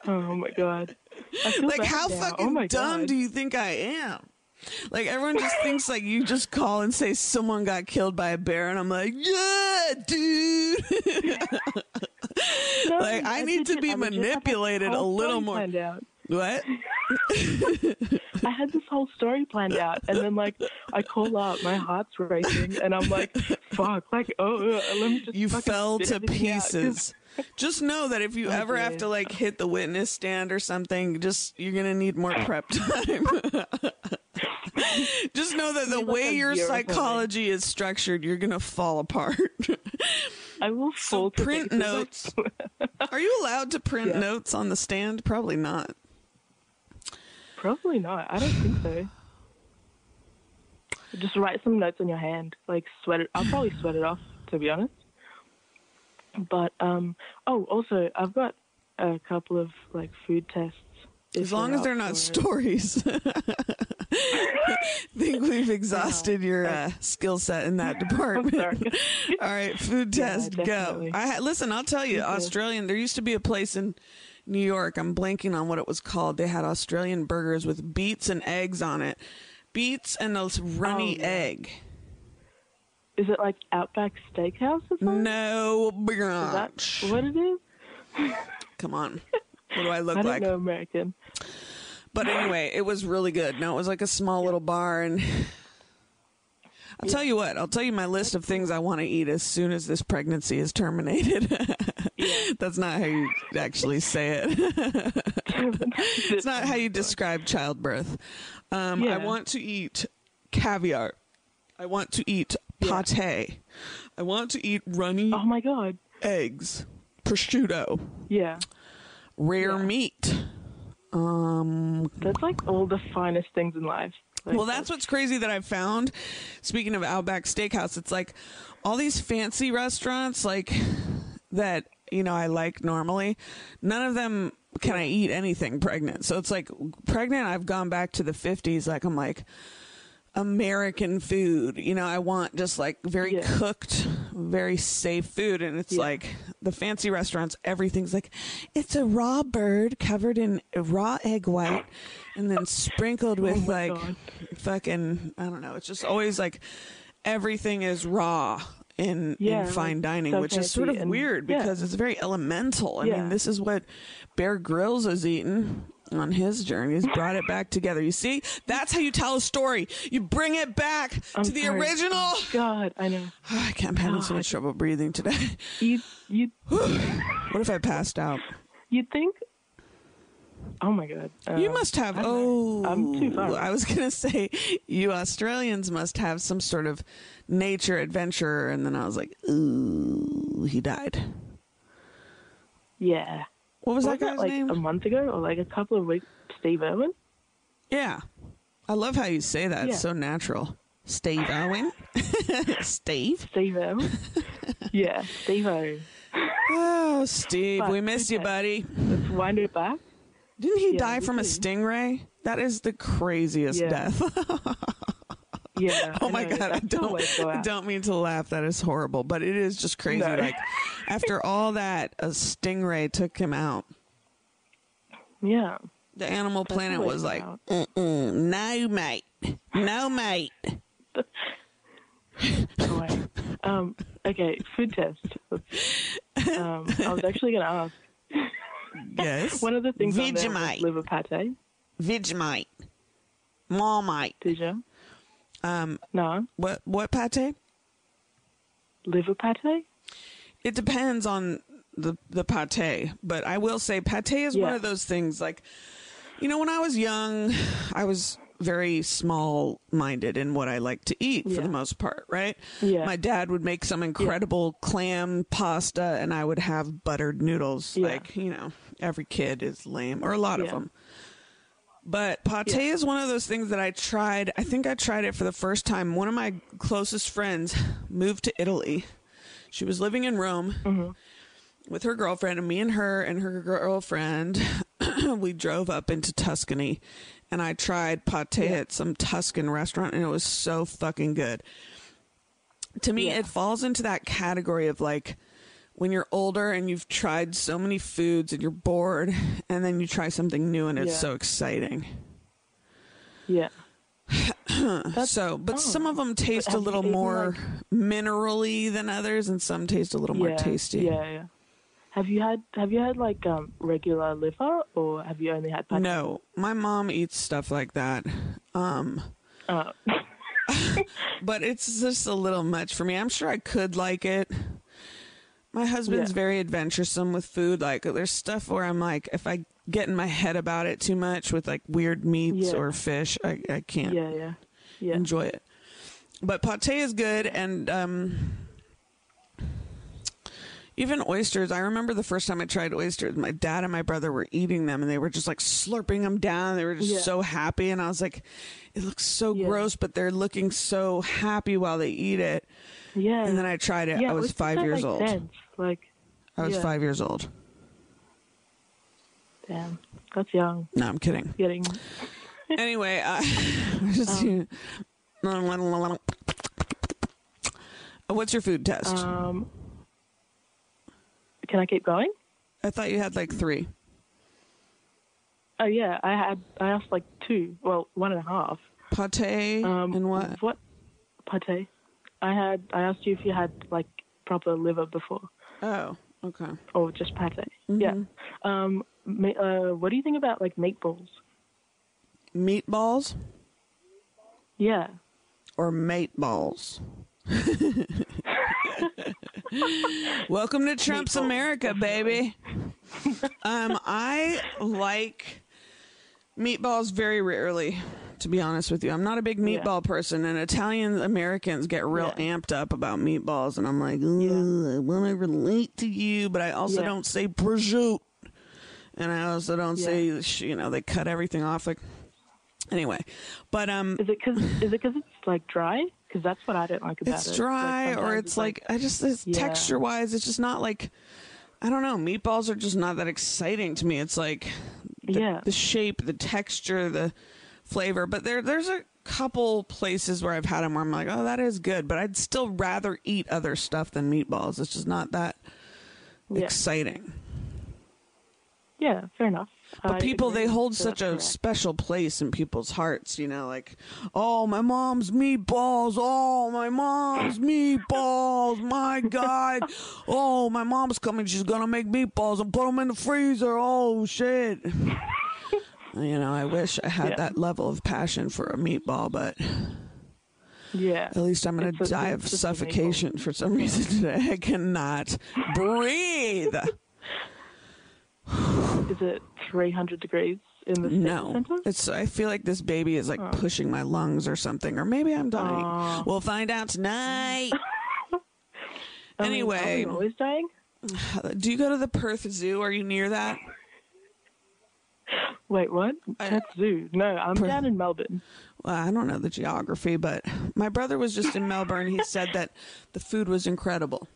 oh my god. Like how now. fucking oh dumb god. do you think I am? Like everyone just thinks like you just call and say someone got killed by a bear, and I'm like, yeah, dude. Like, I need to be I legit had this manipulated a little more. What? I had this whole story planned out, and then like I call up, my heart's racing, and I'm like, "Fuck!" Like, oh, uh, let me just. You fell to everything out, 'cause- pieces. Just know that if you I ever have to like hit the witness stand or something, just you're gonna need more prep time. Just know that the like way your or psychology is structured, you're gonna fall apart. I will so print notes. Are you allowed to print Yeah. notes on the stand? Probably not. Probably not. I don't think so. Just write some notes on your hand, like sweat it. I'll probably sweat it off, to be honest. But um, oh, also I've got a couple of like food tests. As long as they're not stories. I think we've exhausted your uh, skill set in that department. All right, food Yeah, test, go. I listen. I'll tell you, Australian. There used to be a place in New York. I'm blanking on what it was called. They had Australian burgers with beets and eggs on it. Beets and a runny Oh, yeah. egg. Is it like Outback Steakhouse or something? No, Is bitch. what it is? Come on. What do I look I don't like? know American. But anyway, it was really good. No, it was like a small little bar, and I'll tell you what. I'll tell you my list of things I want to eat as soon as this pregnancy is terminated. That's not how you actually say it. it's not how you describe childbirth. Um, I want to eat caviar. I want to eat Yeah. pate. I want to eat runny Oh my god. eggs, prosciutto, Yeah. rare Yeah. meat. Um, That's like all the finest things in life. Like, well, that's what's crazy that I've found. Speaking of Outback Steakhouse, it's like all these fancy restaurants, like that, you know, I like normally. None of them can I eat anything pregnant. So it's like pregnant, I've gone back to the 50s. Like, I'm like, American food. You know, I want just like very Yeah. cooked, very safe food. And it's Yeah. like the fancy restaurants, everything's like, it's a raw bird covered in raw egg white and then sprinkled oh with Oh like God. fucking, I don't know. It's just always like everything is raw. In, Yeah, in fine like, dining, so which is sort of and- weird because it's very elemental. I mean, this is what Bear Grylls is eating on his journey. He's brought it back together. You see, that's how you tell a story. You bring it back I'm to the sorry. original. God, I know. I can't. I'm having so much trouble breathing today. You you What if I passed out? you think? Oh my god. You Um, must have. I don't Oh. I'm too far. I was gonna say you Australians must have some sort of nature adventure, and then I was like, ooh, he died. Yeah. What was that that guy's like name? a month ago or like a couple of weeks? Steve Irwin. yeah, I love how you say that. Yeah. It's so natural. Steve Irwin. Steve. Steve Irwin. yeah, Steve O. Oh, Steve, But we miss you, buddy. Let's wind it back. Didn't he Yeah, die from a stingray? That is the craziest Yeah. death. Yeah. oh my god, I don't, way to go I don't mean to laugh. That is horrible, but it is just crazy. No. Like after all that, a stingray took him out. Yeah. The Animal That's Planet was like, "No, mate, no, mate." Um. Okay. Food test. Um. I was actually going to ask. Yes, One of the things on Vegemite, liver pate. Vegemite, Marmite. Did you? Um, No. what what pate? Liver pate. It depends on the the pate, but I will say pate is one of those things. Like, you know, when I was young, I was very small minded in what I like to eat for the most part. Right? Yeah. My dad would make some incredible clam pasta, and I would have buttered noodles. Yeah. Like, you know, every kid is lame, or a lot of them. But pate Yeah. is one of those things that I tried. I think I tried it for the first time. One of my closest friends moved to Italy. She was living in Rome Mm-hmm. with her girlfriend, and me and her and her girlfriend, we drove up into Tuscany, and I tried pate at some Tuscan restaurant, and it was so fucking good. To me, Yeah. it falls into that category of like when you're older and you've tried so many foods and you're bored, and then you try something new and it's Yeah. so exciting. Yeah. So, but oh. some of them taste a little more like- minerally than others, and some taste a little more tasty. Yeah. Yeah. Have you had Have you had like um regular liver or have you only had pate? No, my mom eats stuff like that. Um, Uh, but it's just a little much for me. I'm sure I could like it. My husband's Yeah. very adventuresome with food. Like, there's stuff where I'm like, if I get in my head about it too much with like weird meats Yeah. or fish, I, I can't. yeah. Yeah. Yeah. enjoy it. But pate is good, and um, even oysters. I remember the first time I tried oysters, my dad and my brother were eating them, and they were just like slurping them down. They were just Yeah. so happy, and I was like, "It looks so Yeah. gross," but they're looking so happy while they eat it. Yeah. And then I tried it. yeah, I was five years make old. Sense. Like, I was yeah. five years old. damn, that's young. No, I'm kidding. Getting anyway, uh, just, what's your food test? um. Can I keep going? I thought you had like three. Oh yeah, I had I asked like two, well one and a half. Pate Um, and what? What pate? I had I asked you if you had like proper liver before Oh, okay. or just pate. Mm-hmm. Yeah. Um. ma- Uh, what do you think about like meatballs? Meatballs Yeah. or mate balls? Welcome to Trump's Meatballs, America, baby. um, I like meatballs very rarely, to be honest with you. I'm not a big Yeah. meatball person, and Italian Americans get real Yeah. amped up about meatballs, and I'm like, "Ugh, I want to relate to you, but I also Yeah. don't say prosciutto, and I also don't Yeah. say, you know, they cut everything off. Like, anyway, but um, Is it because is it because it's like dry? Because that's what I don't like about it's it. Like, dry or sometimes it's like, I just it's Yeah. texture wise, it's just not like I don't know. Meatballs are just not that exciting to me. It's like the, Yeah. the shape, the texture, the flavor. But there there's a couple places where I've had them where I'm like, oh, that is good. But I'd still rather eat other stuff than meatballs. It's just not that Yeah. exciting. yeah, fair enough. But I people, they hold So such a correct. special place in people's hearts, you know, like, oh, my mom's meatballs. Oh, my mom's meatballs. My God. Oh, my mom's coming. She's going to make meatballs and put them in the freezer. Oh, shit. you know, I wish I had Yeah. that level of passion for a meatball, but Yeah. at least I'm going to die of just a meatball. suffocation for some reason today. I cannot breathe. Is it 300 degrees in the No, center? it's. I feel like this baby is like pushing my lungs or something, or maybe I'm dying. We'll find out tonight. I mean, anyway. always dying? Do you go to the Perth Zoo? Are you near that? Wait, what? Perth Zoo? No, I'm Per- down in Melbourne. Well, I don't know the geography, but my brother was just in Melbourne. He said that the food was incredible.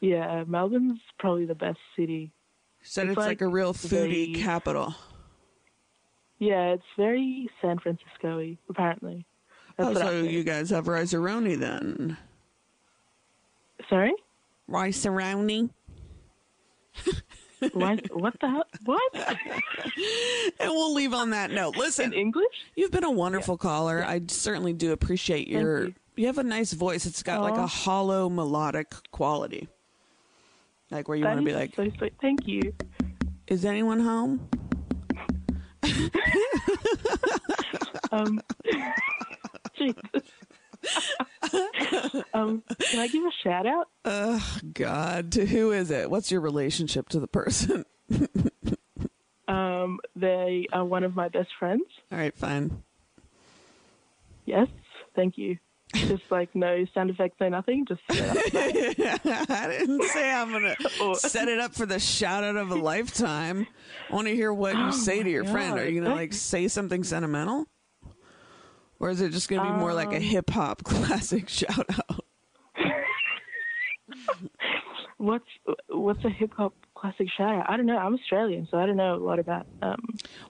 Yeah, Melbourne's probably the best city. He said it's, It's like, like a real foodie the- capital. Yeah, it's very San Francisco-y, apparently. That's Oh, so you guys have rice-a-roni then? Sorry? Rice-a-roni? What the hell? What? And we'll leave on that note. In Listen, English? You've been a wonderful caller. I certainly do appreciate your. you. You. have a nice voice. It's got like a hollow melodic quality. Like where you want to be like, so sweet. Thank you. is anyone home? Um, Jesus. um, can I give a shout out? Oh God, to who is it? What's your relationship to the person? Um, they are one of my best friends. All right, fine. Yes, thank you. Just like no sound effects, no nothing. Just. I didn't say I'm gonna Or- set it up for the shout out of a lifetime. I want to hear what you say to your friend. Are you gonna like say something sentimental, or is it just gonna be more like a Um, hip hop classic shout out? what's what's a hip hop classic shout out? I don't know. I'm Australian, so I don't know a lot about um,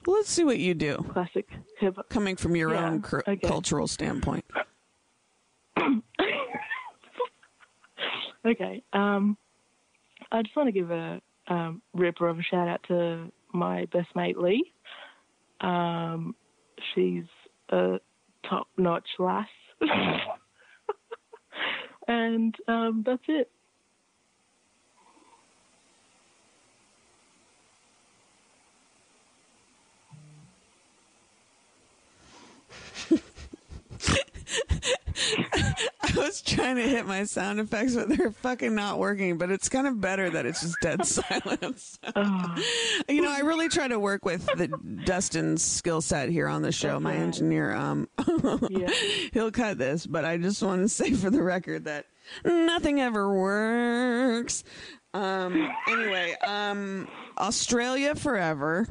Well, let's see what you do. classic hip hop. coming from your Yeah, own okay. cultural standpoint. Okay. Um, I just want to give a um, ripper of a shout out to my best mate Lee. Um, she's a top notch lass. and um, that's it. I was trying to hit my sound effects, but they're fucking not working. But it's kind of better that it's just dead silence. you know, I really try to work with the Dustin's skill set here on the show. My engineer, um, he'll cut this, but I just want to say for the record that nothing ever works. Um, anyway, um, Australia forever.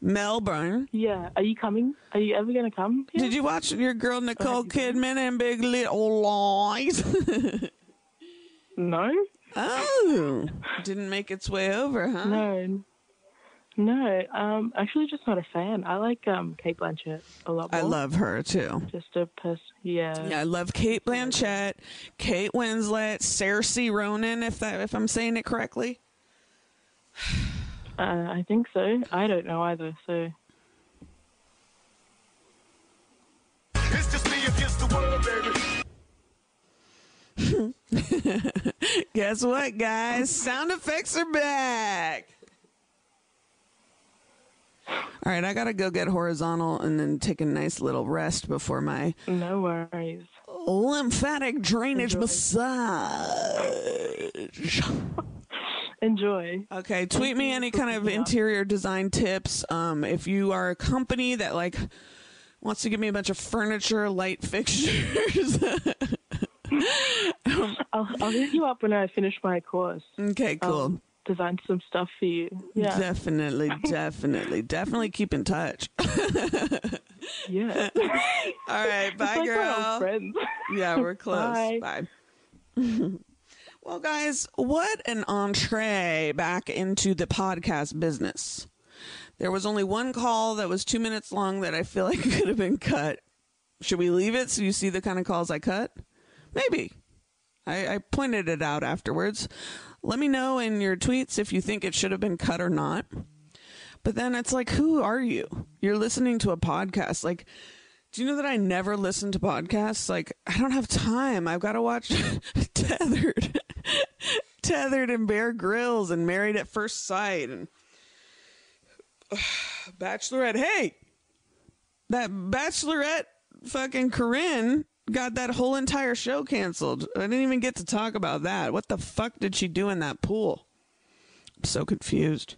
Melbourne. Yeah. Are you coming? Are you ever gonna come? Here? Did you watch your girl Nicole Kidman and Big Little Lies? no. Oh, didn't make its way over, huh? No. No. Um. Actually, just not a fan. I like um Cate Blanchett a lot. More. I love her too. Just a person. Yeah. Yeah, I love Cate Blanchett, Kate Winslet, Saoirse Ronan, if that if I'm saying it correctly. Uh, I think so. I don't know either. So. It's just me against the world, baby. Guess what, guys? Sound effects are back. All right, I gotta go get horizontal and then take a nice little rest before my no worries lymphatic drainage Enjoy. massage. Enjoy. Okay, tweet me any kind of interior design tips. Um, if you are a company that like wants to give me a bunch of furniture, light fixtures. I'll, I'll hit you up when I finish my course. Okay, cool. Um, design some stuff for you. Yeah. Definitely, definitely, definitely keep in touch. yeah. All right, bye, like we're girl. friends. Yeah, we're close. Bye. Bye. Well, guys, what an entree back into the podcast business. There was only one call that was two minutes long that I feel like could have been cut. Should we leave it so you see the kind of calls I cut? Maybe. I, I pointed it out afterwards. Let me know in your tweets if you think it should have been cut or not. But then it's like, who are you? You're listening to a podcast. Like, do you know that I never listen to podcasts? Like, I don't have time. I've got to watch Tethered, Tethered and Bear Grylls and Married at First Sight and Bachelorette. Hey, that Bachelorette fucking Corinne got that whole entire show canceled. I didn't even get to talk about that. What the fuck did she do in that pool? I'm so confused.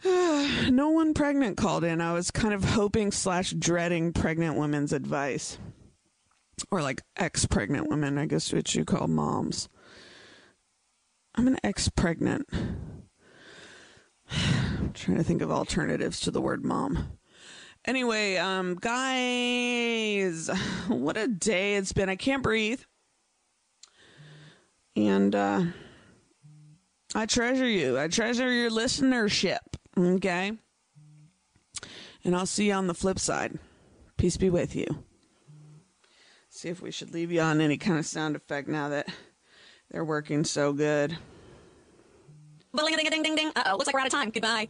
no one pregnant called in. I was kind of hoping slash dreading pregnant women's advice. Or like ex pregnant women, I guess what you call moms. I'm an ex pregnant. I'm trying to think of alternatives to the word mom. Anyway, um, guys, what a day it's been. I can't breathe. And uh I treasure you. I treasure your listenership. Okay. And I'll see you on the flip side. Peace be with you. See if we should leave you on any kind of sound effect now that they're working so good. Ding ding ding ding. Uh oh, looks like we're out of time. Goodbye.